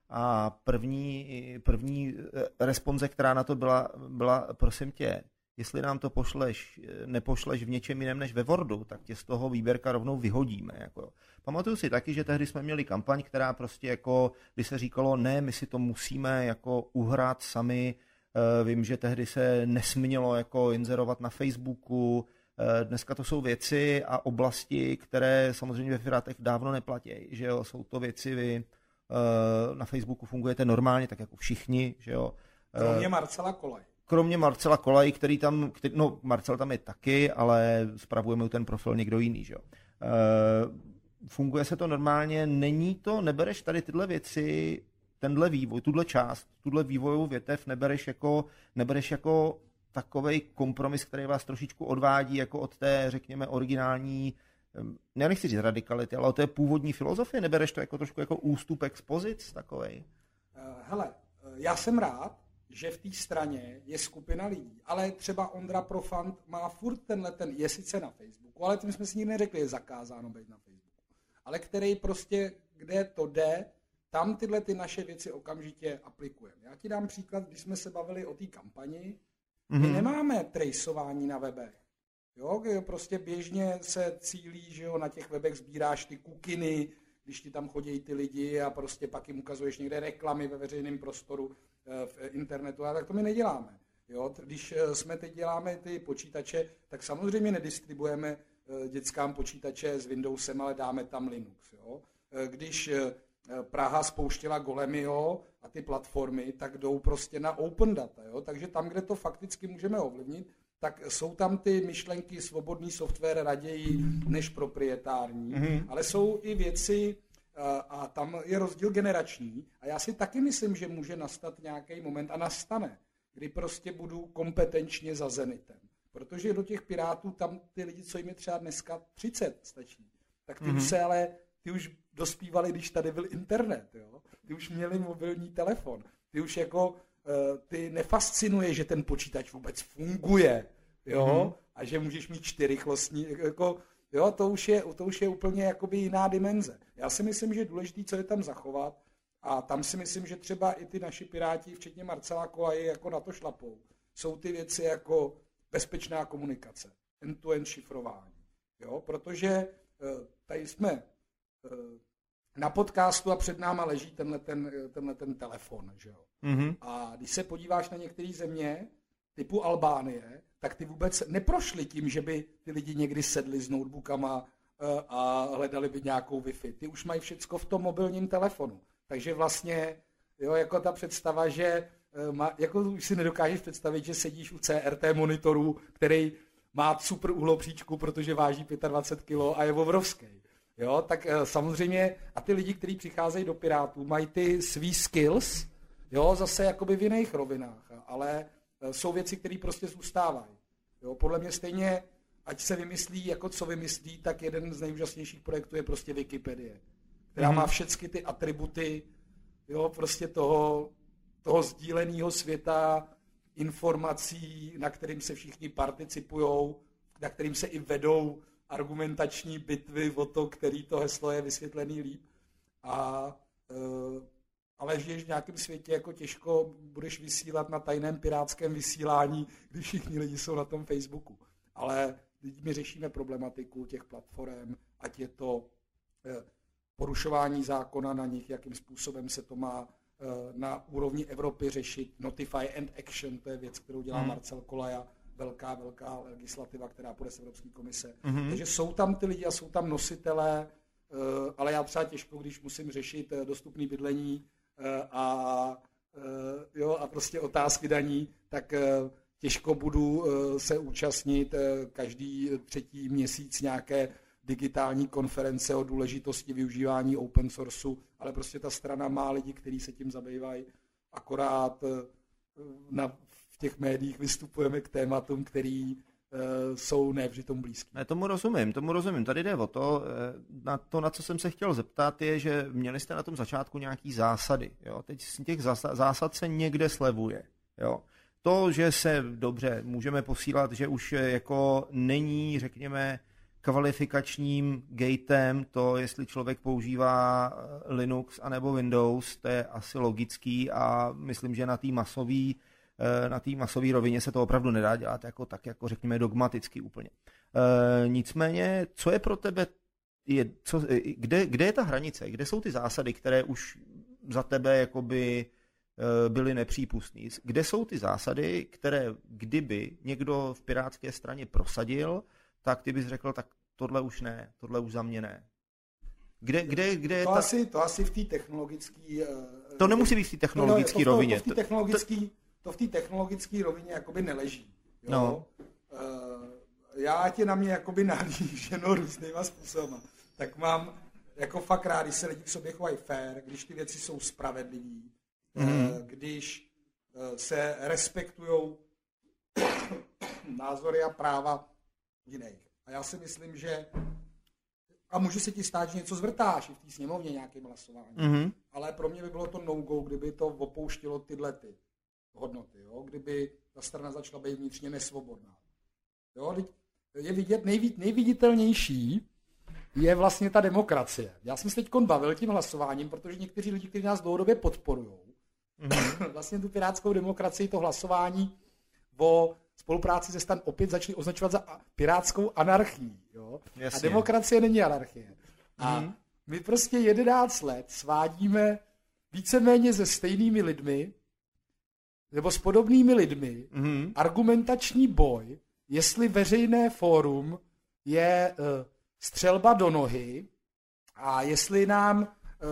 a první, první responze, která na to byla, byla prosím tě, jestli nám to pošleš, nepošleš v něčem jiném než ve Wordu, tak tě z toho výběrka rovnou vyhodíme. Jako. Pamatuju si taky, že tehdy jsme měli kampaň, která prostě jako, kdy se říkalo, ne, my si to musíme jako uhrát sami, eh, vím, že tehdy se nesmělo jako inzerovat na Facebooku, eh, dneska to jsou věci a oblasti, které samozřejmě ve Firátech dávno neplatí, že jo, jsou to věci, vy eh, na Facebooku fungujete normálně, tak jako všichni, že jo. Kromě Marcela Kolaj kromě Marcela Kolaj, který tam, který, no Marcel tam je taky, ale spravujeme ten profil někdo jiný, že jo. E, funguje se to normálně, není to, nebereš tady tyhle věci, tenhle vývoj, tuhle část, tuhle vývojovou větev nebereš jako, nebereš jako takový kompromis, který vás trošičku odvádí jako od té, řekněme, originální, já nechci říct radikality, ale od té původní filozofie, nebereš to jako trošku jako ústupek z pozic takovej? Uh, hele, já jsem rád, že v té straně je skupina lidí, ale třeba Ondra Profant má furt tenhle ten, je sice na Facebooku, ale tím jsme si nikdy neřekli, je zakázáno být na Facebooku, ale který prostě, kde to jde, tam tyhle ty naše věci okamžitě aplikujeme. Já ti dám příklad, když jsme se bavili o té kampani, mm-hmm. my mhm. nemáme traceování na webech. Jo, prostě běžně se cílí, že jo, na těch webech sbíráš ty kukiny, když ti tam chodí ty lidi a prostě pak jim ukazuješ někde reklamy ve veřejném prostoru v internetu, a tak to my neděláme. Jo, když eh, jsme teď děláme ty počítače, tak samozřejmě nedistribuujeme eh, dětskám počítače s Windowsem, ale dáme tam Linux. Jo. Když Praha spouštěla Golemio a ty platformy, tak jdou prostě na open data. Jo? Takže tam, kde to fakticky můžeme ovlivnit, tak jsou tam ty myšlenky svobodný software raději než proprietární, mm-hmm. ale jsou i věci, a tam je rozdíl generační a já si taky myslím, že může nastat nějaký moment a nastane, kdy prostě budu kompetenčně za Zenitem. Protože do těch pirátů tam ty lidi, co jim je třeba dneska 30 stačí, tak ty mm-hmm. už se ale, ty už dospívali, když tady byl internet, jo? ty už měli mobilní telefon, ty už jako Eh, ty nefascinuje, že ten počítač vůbec funguje, jo, mm-hmm. a že můžeš mít čtyřrychlostní, jako, jo, to už je, to už je úplně jakoby jiná dimenze. Já si myslím, že je důležité, co je tam zachovat, a tam si myslím, že třeba i ty naši piráti, včetně Marcela Kolaje, jako na to šlapou. Jsou ty věci jako bezpečná komunikace, end-to-end šifrování. Jo? Protože eh, tady jsme eh, na podcastu a před náma leží tenhle ten, tenhle ten telefon. Že jo? Mm-hmm. A když se podíváš na některé země, typu Albánie, tak ty vůbec neprošly tím, že by ty lidi někdy sedli s notebookama eh, a hledali by nějakou Wi-Fi. Ty už mají všecko v tom mobilním telefonu. Takže vlastně, jo, jako ta představa, že eh, má, jako už si nedokážeš představit, že sedíš u CRT monitoru, který má super uhlopříčku, protože váží 25 kg a je obrovský. Jo, tak eh, samozřejmě, a ty lidi, kteří přicházejí do Pirátů, mají ty svý skills, jo, zase jakoby v jiných rovinách, ale jsou věci, které prostě zůstávají. Jo, podle mě stejně, ať se vymyslí, jako co vymyslí, tak jeden z nejúžasnějších projektů je prostě Wikipedie, která mm-hmm. má všechny ty atributy, jo, prostě toho, toho sdíleného světa, informací, na kterým se všichni participují, na kterým se i vedou argumentační bitvy o to, který to heslo je vysvětlený líp. A, e, ale žiješ v nějakém světě, jako těžko budeš vysílat na tajném pirátském vysílání, když všichni lidi jsou na tom Facebooku. Ale my řešíme problematiku těch platform, ať je to e, porušování zákona na nich, jakým způsobem se to má e, na úrovni Evropy řešit. Notify and Action, to je věc, kterou dělá hmm. Marcel Kolaja velká, velká legislativa, která půjde z Evropské komise. Mm-hmm. Takže jsou tam ty lidi a jsou tam nositelé, eh, ale já třeba těžko, když musím řešit eh, dostupné bydlení eh, a, jo, a prostě otázky daní, tak těžko budu se účastnit každý třetí měsíc nějaké digitální konference o důležitosti využívání open sourceu, ale prostě ta strana má lidi, kteří se tím zabývají, akorát na, v těch médiích vystupujeme k tématům, který jsou ne vždy tomu blízký. Ne, tomu rozumím, tomu rozumím. Tady jde o to, eh, na to, na co jsem se chtěl zeptat, je, že měli jste na tom začátku nějaký zásady. Jo? Teď z těch zásad se někde slevuje. Jo? To, že se dobře můžeme posílat, že už jako není, řekněme, kvalifikačním gatem to, jestli člověk používá eh, Linux anebo Windows, to je asi logický a myslím, že na té masové eh, na té masové rovině se to opravdu nedá dělat jako tak, jako řekněme dogmaticky úplně. E, nicméně, co je pro tebe, je, co, kde, kde je ta hranice, kde jsou ty zásady, které už za tebe jakoby byly nepřípustné. Kde jsou ty zásady, které kdyby někdo v pirátské straně prosadil, tak ty bys řekl, tak tohle už ne, tohle už za mě ne. Kde, kde, kde je to, ta... asi, to asi v té technologické... To nemusí být v té technologické no, rovině. To, v technologický, to v té technologické rovině jakoby neleží. Jo? No. Uh, já tě na mě jakoby nahlíženo různýma způsoby. Tak mám jako fakt rád, když se lidi k sobě chovají fair, když ty věci jsou spravedlivý, mm-hmm. když uh, se respektují názory a práva jiných. A já si myslím, že a může se ti stát, že něco zvrtáš i v té sněmovně nějakým hlasováním. Mm-hmm. Ale pro mě by bylo to no-go, kdyby to opouštilo tyhle ty hodnoty. Jo? Kdyby ta strana začala být vnitřně nesvobodná. Jo? Je vidět, nejvid, nejviditelnější je vlastně ta demokracie. Já jsem se teď bavil tím hlasováním, protože někteří lidi, kteří nás dlouhodobě podporují, mm-hmm. vlastně tu pirátskou demokracii, to hlasování o spolupráci se stan opět začali označovat za pirátskou anarchii. Jo? A demokracie není anarchie. A mm. my prostě 11 let svádíme víceméně se stejnými lidmi, nebo s podobnými lidmi, mm. argumentační boj, jestli veřejné fórum je uh, střelba do nohy a jestli nám uh,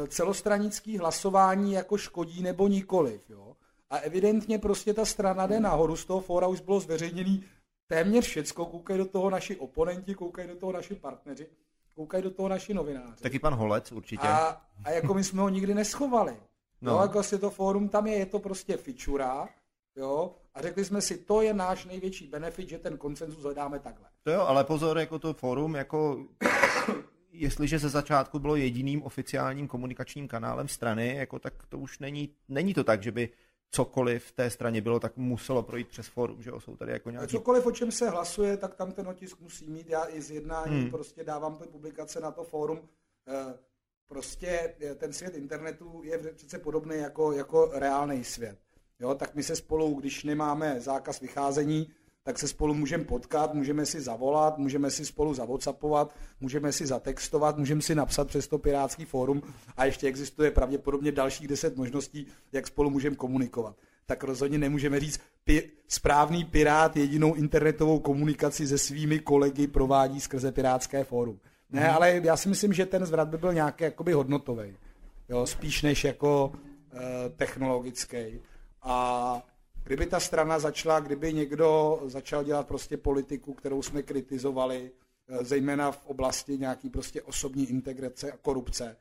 celostranický hlasování jako škodí nebo nikoliv. Jo? A evidentně prostě ta strana jde nahoru, z toho fóra už bylo zveřejněný téměř všecko, koukají do toho naši oponenti, koukají do toho naši partneři, koukají do toho naši novináři. Taky pan Holec určitě. A, a jako my jsme ho nikdy neschovali. No. Jo, jako si to fórum tam je, je to prostě fičura, jo, a řekli jsme si, to je náš největší benefit, že ten koncenzus hledáme takhle. To jo, ale pozor, jako to fórum, jako jestliže ze začátku bylo jediným oficiálním komunikačním kanálem strany, jako tak to už není, není to tak, že by cokoliv v té straně bylo, tak muselo projít přes fórum, že jo? Jsou tady jako nějaký... Cokoliv, o čem se hlasuje, tak tam ten otisk musí mít. Já i z jednání hmm. prostě dávám ty publikace na to fórum. Prostě eh, ten svět internetu je přece podobný jako, jako reálný svět. Jo, tak my se spolu, když nemáme zákaz vycházení, tak se spolu můžeme potkat, můžeme si zavolat, můžeme si spolu zavocapovat, můžeme si zatextovat, můžeme si napsat přes to pirátský fórum a ještě existuje pravděpodobně dalších deset možností, jak spolu můžeme komunikovat. Tak rozhodně nemůžeme říct, pi- správný pirát jedinou internetovou komunikaci se svými kolegy provádí skrze pirátské fórum. Ne, hmm. ale já si myslím, že ten zvrat by byl nějaký jakoby hodnotový. Jo, spíš než jako uh, technologický. A Kdyby ta strana začala, kdyby někdo začal dělat prostě politiku, kterou jsme kritizovali, eh, zejména v oblasti nějaký prostě osobní integrace a korupce,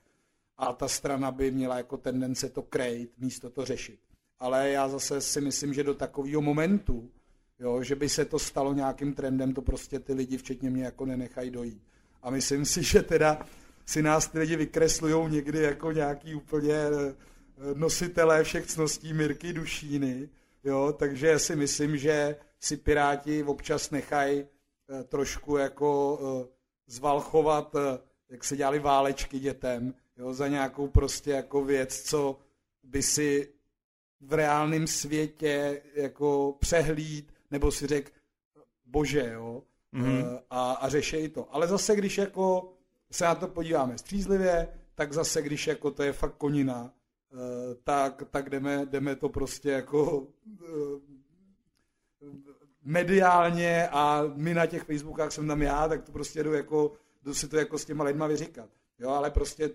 a ta strana by měla jako tendence to krejt, místo to řešit. Ale já zase si myslím, že do takového momentu, jo, že by se to stalo nějakým trendem, to prostě ty lidi, včetně mě, jako nenechají dojít. A myslím si, že teda si nás ty lidi vykreslují někdy jako nějaký úplně eh, nositelé všech cností Mirky Dušíny, Jo, takže si myslím, že si Piráti občas nechají eh, trošku jako eh, zvalchovat, eh, jak se dělali válečky dětem, jo, za nějakou prostě jako věc, co by si v reálném světě jako přehlíd, nebo si řekl, bože, jo, mm-hmm. a, a řešej to. Ale zase, když jako se na to podíváme střízlivě, tak zase, když jako to je fakt konina, Eh, tak, tak jdeme, jdeme to prostě jako eh, mediálně a my na těch Facebookách jsem tam já, tak to prostě jdu, jako, jdu si to jako s těma lidma vyříkat. Jo, ale prostě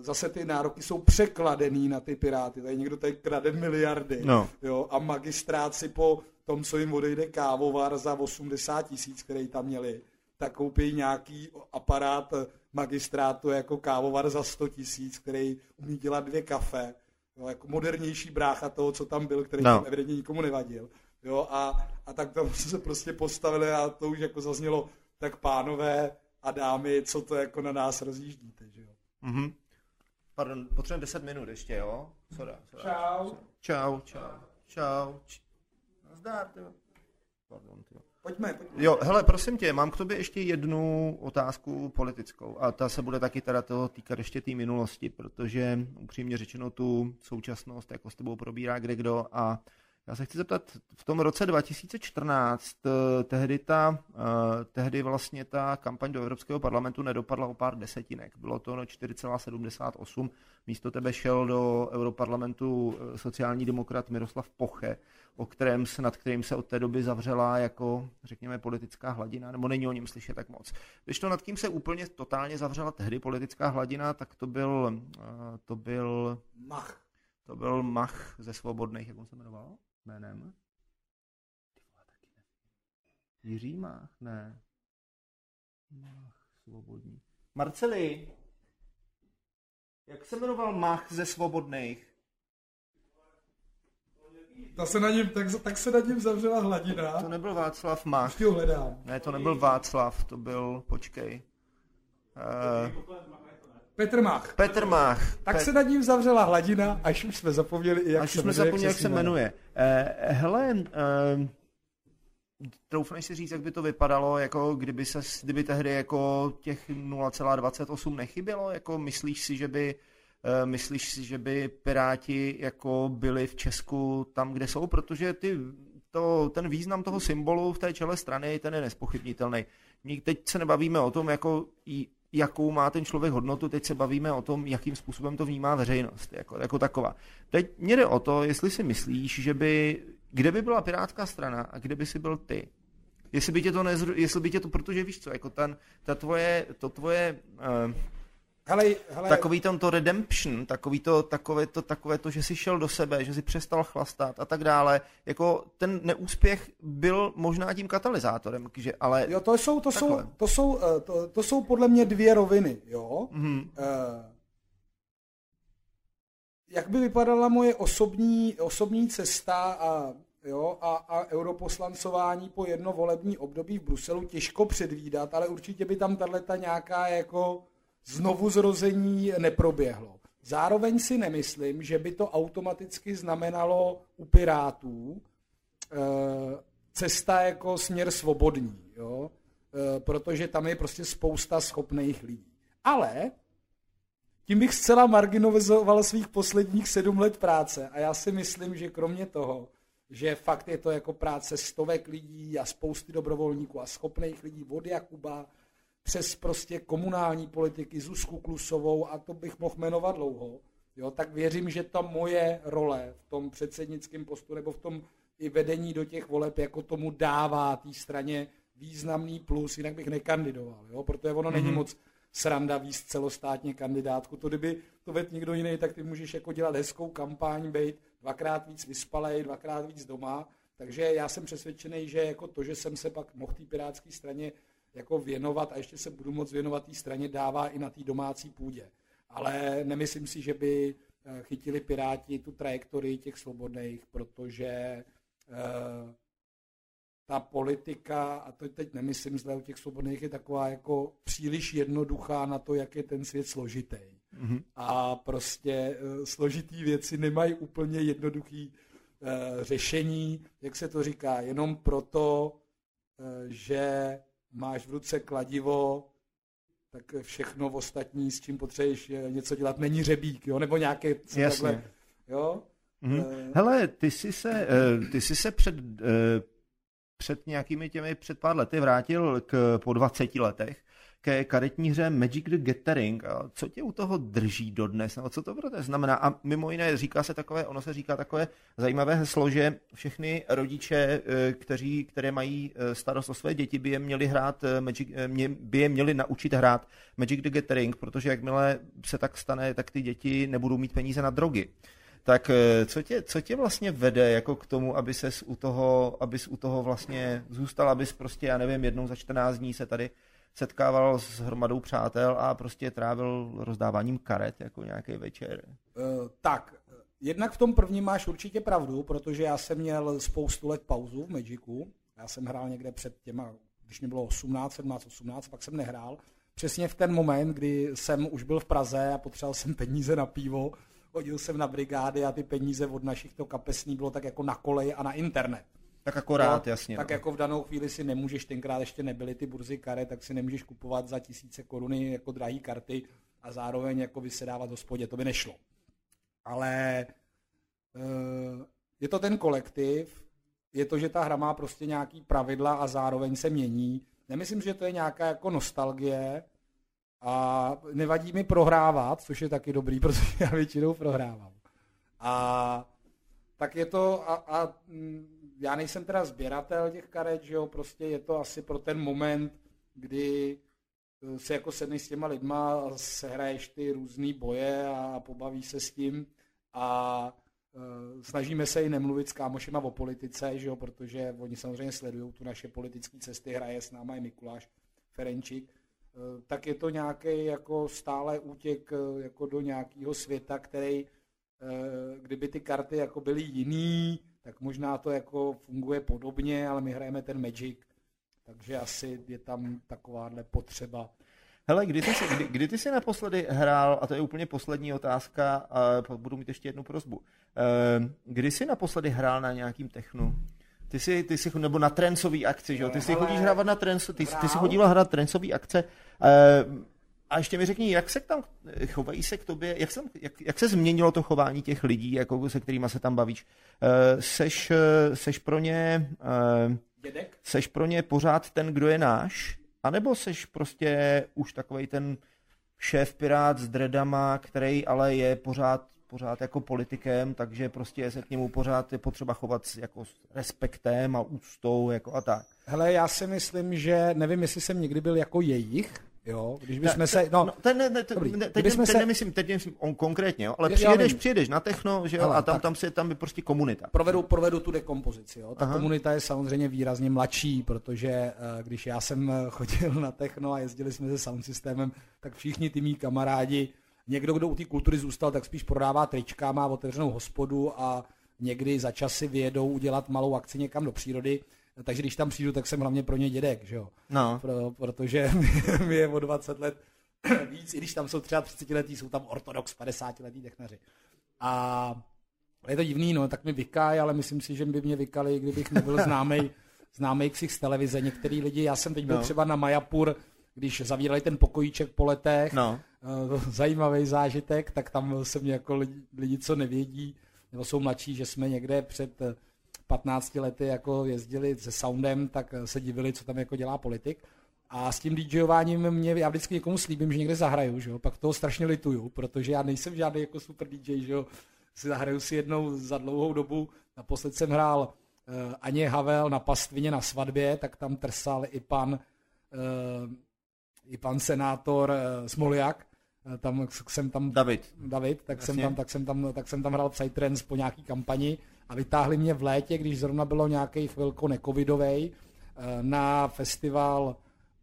zase ty nároky jsou překladený na ty piráty. Tady někdo tady krade miliardy. No. Jo, a magistrát si po tom, co jim odejde kávovar za 80 tisíc, který tam měli, tak koupí nějaký aparát magistrátu jako kávovar za 100 tisíc, který umí dělat dvě kafe, jo, jako modernější brácha toho, co tam byl, který no. tam evidentně nikomu nevadil. Jo, a, a tak tam se prostě postavili a to už jako zaznělo, tak pánové a dámy, co to jako na nás rozjíždíte, že jo. Mm-hmm. Pardon, potřebujeme 10 minut ještě, jo? Soda, soda. Čau. Čau, čau, čau. Nazdar, ty. Pardon, ty. Pojďme, pojďme. Jo, hele, prosím tě, mám k tobě ještě jednu otázku politickou a ta se bude taky teda toho týkat ještě té tý minulosti, protože upřímně řečeno tu současnost jako s tebou probírá kde kdo a já se chci zeptat, v tom roce 2014 eh, tehdy, ta, eh, tehdy vlastně ta kampaň do Evropského parlamentu nedopadla o pár desetinek. Bylo to 4,78. Místo tebe šel do Europarlamentu eh, sociální demokrat Miroslav Poche, o kterém se, nad kterým se od té doby zavřela jako, řekněme, politická hladina, nebo není o něm slyšet tak moc. Když to nad kým se úplně totálně zavřela tehdy politická hladina, tak to byl, to byl Mach. To byl Mach ze Svobodných, jak on se jmenoval? jménem? Jiří Mach? Ne. Mach, svobodní. Marceli, jak se jmenoval Mach ze Svobodných? Ta se na něm, tak, tak se nad ním zavřela hladina. To nebyl Václav Mach. Už ho hledám. Ne, to nebyl Václav, to byl, počkej. Uh, Petr Mach. Petr Mach. Tak Pet... se nad ním zavřela hladina, až už jsme zapomněli, jak až se jsme zapomněli, jak se jmenuje. Uh, hele, uh, troufneš si říct, jak by to vypadalo, jako kdyby, se, kdyby tehdy jako těch 0,28 nechybělo? Jako myslíš si, že by uh, myslíš si, že by Piráti jako byli v Česku tam, kde jsou? Protože ty, to, ten význam toho symbolu v té čele strany, ten je nespochybnitelný. Teď se nebavíme o tom, jako jakou má ten člověk hodnotu, teď se bavíme o tom, jakým způsobem to vnímá veřejnost, jako, jako taková. Teď mě jde o to, jestli si myslíš, že by, kde by byla Pirátská strana a kde by si byl ty. Jestli by tě to, nezru, jestli by tě to protože víš co, jako ten, ta tvoje, to tvoje, uh, hele, hele. takový tam to redemption, takový to, takové, to, takové to, že jsi šel do sebe, že jsi přestal chlastat a tak dále, jako ten neúspěch byl možná tím katalyzátorem, že, ale... Jo, to jsou, to jsou, to jsou, eh, to, to jsou podle mě dvě roviny, jo. Mm-hmm. Uh, jak by vypadala moje osobní, osobní cesta a jo, a, a europoslancování po jedno volební období v Bruselu těžko předvídat, ale určitě by tam tato nějaká jako znovu zrození neproběhlo. Zároveň si nemyslím, že by to automaticky znamenalo u Pirátů e, cesta jako směr svobodní, jo? E, protože tam je prostě spousta schopných lidí. Ale tím bych zcela marginalizoval svých posledních sedm let práce a já si myslím, že kromě toho, že fakt je to jako práce stovek lidí a spousty dobrovolníků a schopných lidí od Jakuba přes prostě komunální politiky, Zuzku Klusovou a to bych mohl jmenovat dlouho, jo, tak věřím, že ta moje role v tom předsednickém postu nebo v tom i vedení do těch voleb jako tomu dává té straně významný plus, jinak bych nekandidoval, jo, protože ono mm-hmm. není mhm. moc sranda víc celostátně kandidátku. To kdyby to vedl někdo jiný, tak ty můžeš jako dělat hezkou kampaň, být dvakrát víc vyspalej, dvakrát víc doma. Takže já jsem přesvědčený, že jako to, že jsem se pak mohl té pirátské straně jako věnovat a ještě se budu moc věnovat té straně, dává i na té domácí půdě. Ale nemyslím si, že by eh, chytili Piráti tu trajektorii těch svobodných, protože uh, ta politika, a to teď nemyslím zle u těch svobodných, je taková jako příliš jednoduchá na to, jak je ten svět složitý. Mm-hmm. A prostě uh, složitý věci nemají úplně jednoduchý uh, řešení, jak se to říká, jenom proto, uh, že máš v ruce kladivo, tak všechno v ostatní, s čím potřebuješ něco dělat, není řebík, jo? nebo nějaké Jasně. takhle. Jo? Mm-hmm. Uh, Hele, ty jsi se, ty jsi se před, před nějakými těmi před pár lety vrátil k, po 20 letech ke karetní hře Magic the Gathering. Co tě u toho drží dodnes? Nebo co to pro znamená? A mimo jiné říká se takové, ono se říká takové zajímavé heslo, že všechny rodiče, eh, kteří, které mají eh, starost o své děti, by je měli hrát eh, Magic, by je měli naučit hrát Magic the Gathering, protože jakmile se tak stane, tak ty děti nebudou mít peníze na drogy. Tak co tě, co tě vlastně vede jako k tomu, aby ses u toho, abys u toho vlastně zůstal, abys prostě, já nevím, jednou za 14 dní se tady setkával s hromadou přátel a prostě trávil rozdáváním karet jako nějaký večer. Uh, tak, jednak v tom prvním máš určitě pravdu, protože já jsem měl spoustu let pauzu v Magicu. Já jsem hrál někde před těma, když mi bylo 18, 17, 18, pak jsem nehrál. Přesně v ten moment, kdy jsem už byl v Praze a potřeboval jsem peníze na pivo, chodil jsem na brigády a ty peníze od našich to kapesní bylo tak jako na koleji a na internet. Tak akorát, Jo, jasně. Tak no. jako v danou chvíli si nemůžeš, tenkrát ještě nebyly ty burzy karet, tak si nemůžeš kupovat za tisíce koruny jako drahý karty a zároveň jako vysedávat v hospodě, to by nešlo. Ale eh, je to ten kolektiv, je to, že ta hra má prostě nějaký pravidla a zároveň se mění. Nemyslím, že to je nějaká jako nostalgie a nevadí mi prohrávat, což je taky dobrý, protože já většinou prohrávám. A tak je to, a, a mm, já nejsem teda sběratel těch karet, že jo, prostě je to asi pro ten moment, kdy eh, se jako sedneš s těma lidma a sehraješ ty různé boje a pobavíš se s tím. A e, snažíme se i nemluvit s kámošema o politice, že jo, protože oni samozřejmě sledují tu naše politické cesty, hraje s náma i Mikuláš Ferenčík, e, tak je to nějaký jako stále útěk e, jako do nějakého světa, který Eh, kdyby ty karty jako byly jiný, tak možná to jako funguje podobně, ale my hrajeme ten Magic, takže asi je tam takováhle potřeba. Hele, kdy ty, jsi, kdy, kdy ty jsi naposledy hrál, a to je úplně poslední otázka, a budu mít ještě jednu prozbu. Eh, Kdy jsi naposledy hrál na nějakým technu? Ty jsi, ty jsi, nebo na trencový akci, že jo? Ty si Hele, chodíš hrávat na trenco, ty, ty jsi chodíval hrát trencový akce. A ještě mi řekni, jak se tam chovají se k tobě, jak, se, jak, jak se změnilo to chování těch lidí, jako se kterými se tam bavíš? Eh, Seš, eh, seš pro ně eh, Dědek? seš pro ně pořád ten, kdo je náš, anebo seš prostě už takovej ten šéf pirát s dredama, který ale je pořád, pořád jako politikem, takže prostě se k němu pořád je potřeba chovat s, jako s respektem a úctou jako a tak. Hele, já si myslím, že nevím, jestli jsem někdy byl jako jejich, jo, když bychom se, no, No, ten, ne, ne, ten, Dobrý. ne, teď, Kdybychom teď se- nemyslím, teď nemyslím on konkrétně, jo, ale Já přijedeš, přijedeš na techno, že jo, Hele, a tam, tak- tam, se, tam je prostě komunita. provedu, provedu tu dekompozici. Jo. Ta Aha. Komunita je samozřejmě výrazně mladší, protože eh, když já jsem eh, chodil na techno a jezdili jsme se sound systémem, tak všichni ty mý kamarádi, někdo, kdo u té kultury zůstal, tak spíš prodává trička, má otevřenou hospodu a někdy za časy vyjedou udělat malou akci někam do přírody. Takže když tam přijdu, tak jsem hlavně pro ně dědek, že jo? No, Pro, protože mi je o 20 let víc, i když tam jsou třeba 30 letý, jsou tam ortodox 50 letý technaři. A je to divný, no, tak mi vykají, ale myslím si, že by mě vykali, kdybych nebyl známý známý ksich z televize. Některý lidi, já jsem teď byl No. no. třeba na Majapur, když zavírali ten pokojíček po letech, no. Eh, zajímavý zážitek, tak tam se mě jako lidi, lidi, co nevědí, nebo jsou mladší, že jsme někde před eh, 15 lety jako jezdili se soundem, tak se divili, co tam jako dělá politik. A s tím DJováním mě, já vždycky někomu slíbím, že někde zahraju, že jo? pak toho strašně lituju, protože já nejsem žádný jako super DJ, že jo? Si zahraju si jednou za dlouhou dobu, naposled jsem hrál uh, Aně Havel na pastvině na svatbě, tak tam trsal i pan uh, i pan senátor uh, Smoljak, Eh, tam jsem tam David. David, tak jsem, Jasně. tam, tak, jsem tam, tak jsem tam hrál Psytrance po nějaký kampani a vytáhli mě v létě, když zrovna bylo nějaký chvilko necovidovej, eh, na festival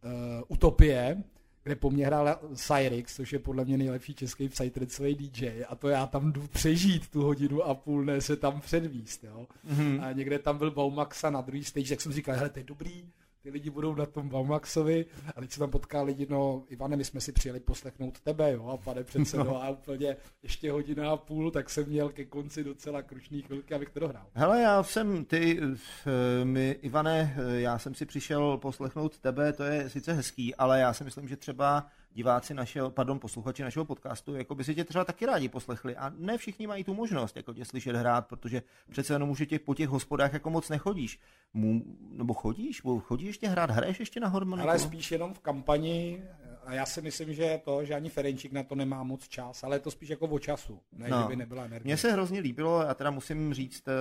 uh, Utopie, kde po mně hrál Cyrix, což je podle mě nejlepší český psytrancový DJ a to já tam jdu přežít tu hodinu a půl, ne se tam předvíst, jo. Mhm. A někde tam byl Baumaxa na druhý stage, tak jsem říkal, hele, to je dobrý, ty lidi budou na tom Baumaxovi a teď se tam potká lidi, no Ivane, my jsme si přijeli poslechnout tebe, jo, a pane předsedo, No. a úplně ještě hodina a půl, tak jsem měl ke konci docela krušný chvilky, abych to dohrál. Hele, já jsem, ty, eh, my, Ivane, eh, já jsem si přišel poslechnout tebe, to je sice hezký, ale já si myslím, že třeba diváci našeho, pardon, posluchači našeho podcastu, jako by si tě třeba taky rádi poslechli a ne všichni mají tu možnost, jako tě slyšet hrát, protože přece jenom už tě po těch hospodách jako moc nechodíš. Mu, nebo chodíš? Bo- Chodíš ještě hrát? Hraješ ještě na harmoniku? Ale spíš jenom v kampani a já si myslím, že to, že ani Ferenčík na to nemá moc čas, ale je to spíš jako o času, ne, No. že by nebyla energie. Mně se hrozně líbilo, já teda musím říct, eh,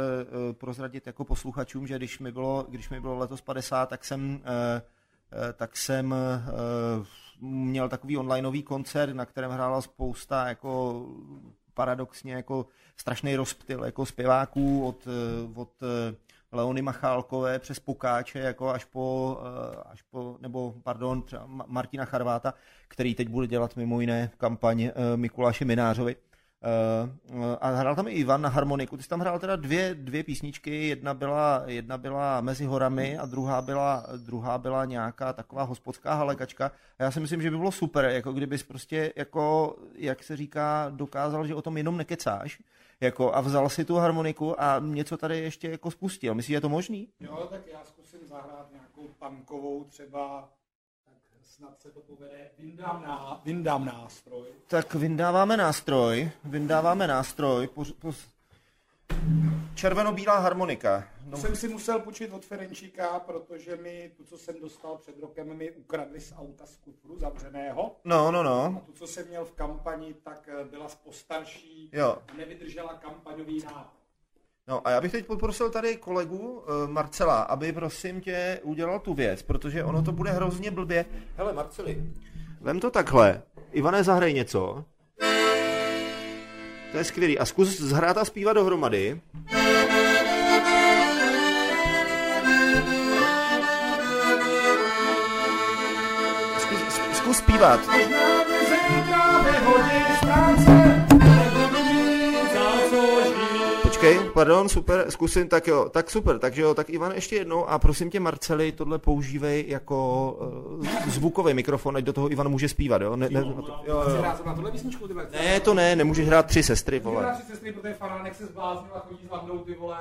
eh, prozradit jako posluchačům, že když mi bylo, když mi bylo letos 50, tak jsem, eh, tak jsem měl takový onlineový koncert, na kterém hrála spousta jako paradoxně jako strašný rozptyl jako zpěváků od, eh, od eh, Leony Machálkové přes Pokáče jako až po, eh, až po nebo pardon, Martina Charváta, který teď bude dělat mimo jiné kampaň Mikuláše Minářovi. Uh, a hrál tam i Ivan na harmoniku. Ty jsi tam hrál teda dvě, dvě písničky, jedna byla, jedna byla Mezi horami a druhá byla, druhá byla nějaká taková hospodská halekačka. A já si myslím, že by bylo super, jako kdybys prostě, jako, jak se říká, dokázal, že o tom jenom nekecáš, jako, a vzal si tu harmoniku a něco tady ještě jako spustil. Myslíš, že je to možný? Jo, tak já zkusím zahrát nějakou punkovou třeba snad se to povede, vyndám, ná, vyndám nástroj. Tak vyndáváme nástroj, vyndáváme nástroj, červeno-bílá harmonika. No. Jsem si musel počít od Ferenčíka, protože mi tu, co jsem dostal před rokem, mi ukradli z auta z kufru zavřeného. No, no, no. A tu, co jsem měl v kampani, tak eh, byla postarší, jo. nevydržela kampaňový nápad. No a já bych teď poprosil tady kolegu uh, Marcela, aby prosím tě udělal tu věc, protože ono to bude hrozně blbě. Hele Marceli, vem to takhle. Ivane, zahraj něco. To je skvělý. A zkus zhrát a zpívat dohromady. Zkus, zkus zpívat. Počkej, pardon, super, zkusím, tak jo, tak super, takže jo, tak Ivan ještě jednou a prosím tě Marceli, tohle používej jako uh, zvukový mikrofon, ať do toho Ivan může zpívat, jo? Ne, ne, to, jo, jo. na tohle písničku, ty Ne, to ne, nemůžeš hrát tři sestry, vole. Hrát tři sestry, protože fanánek se zbláznil a chodí s hlavnou, ty vole.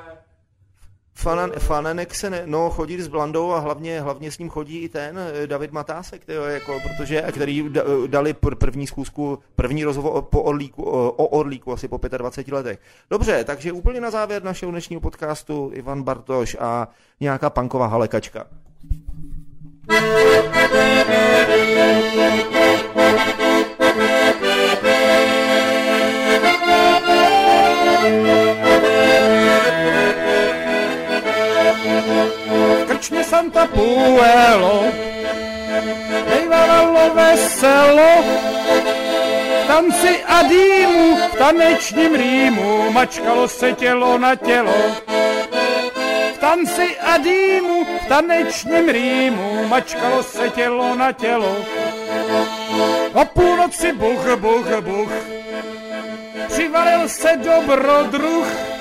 Fanan, Fananek se ne, no, chodí s Blandou a hlavně, hlavně s ním chodí i ten eh, David Matásek, tyjo, jako, protože, který dali první schůzku, první rozhovor po Orlíku, o Orlíku asi po 25 letech. Dobře, takže úplně na závěr našeho dnešního podcastu Ivan Bartoš a nějaká panková halekačka. Krčmě Santa Puelo, bývalo veselo, tanci a dýmu, v tanečním rýmu, mačkalo se tělo na tělo. V tanci a dýmu, v tanečním rýmu, mačkalo se tělo na tělo. O půlnoci buch, buch, buch, přivalil se dobrodruh,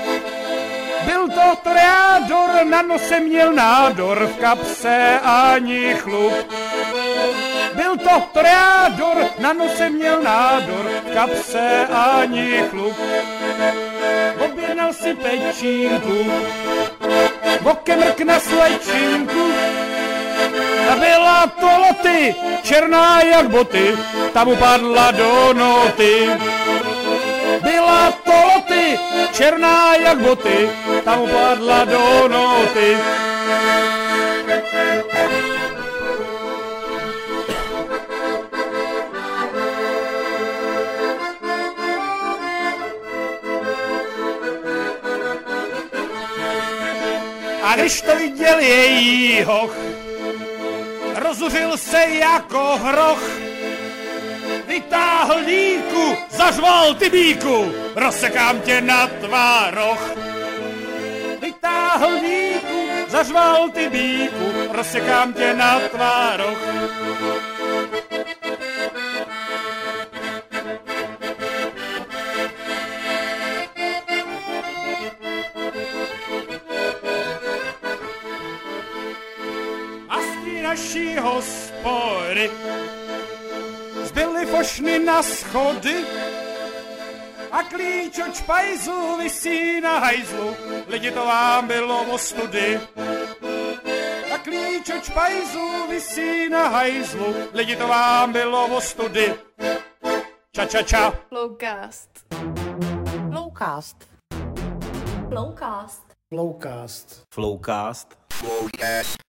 byl to toreador, na nose měl nádor, v kapse ani chlup. Byl to toreador, na nose měl nádor, v kapse ani chlup. Objednal si pečínku, bokem rk na slečinku, a byla to loty, černá jak boty, tam upadla do noty. Byla to loty, černá jak boty, tam upadla do noty. A když to viděl její hoch, rozuřil se jako hroch, vytáhl díku, zařval ty bíku, rozsekám tě na tvároch. Vytáhl díku, zařval ty bíku, rozsekám tě na tvároch. naší hospody fošny na schody a klíč od špajzu visí na hajzlu, lidi to vám bylo o study. A klíč od špajzu visí na hajzlu, lidi to vám bylo o study. Ča, ča, ča. Flowcast. Flowcast. Flowcast. Flowcast. Flowcast. Flowcast.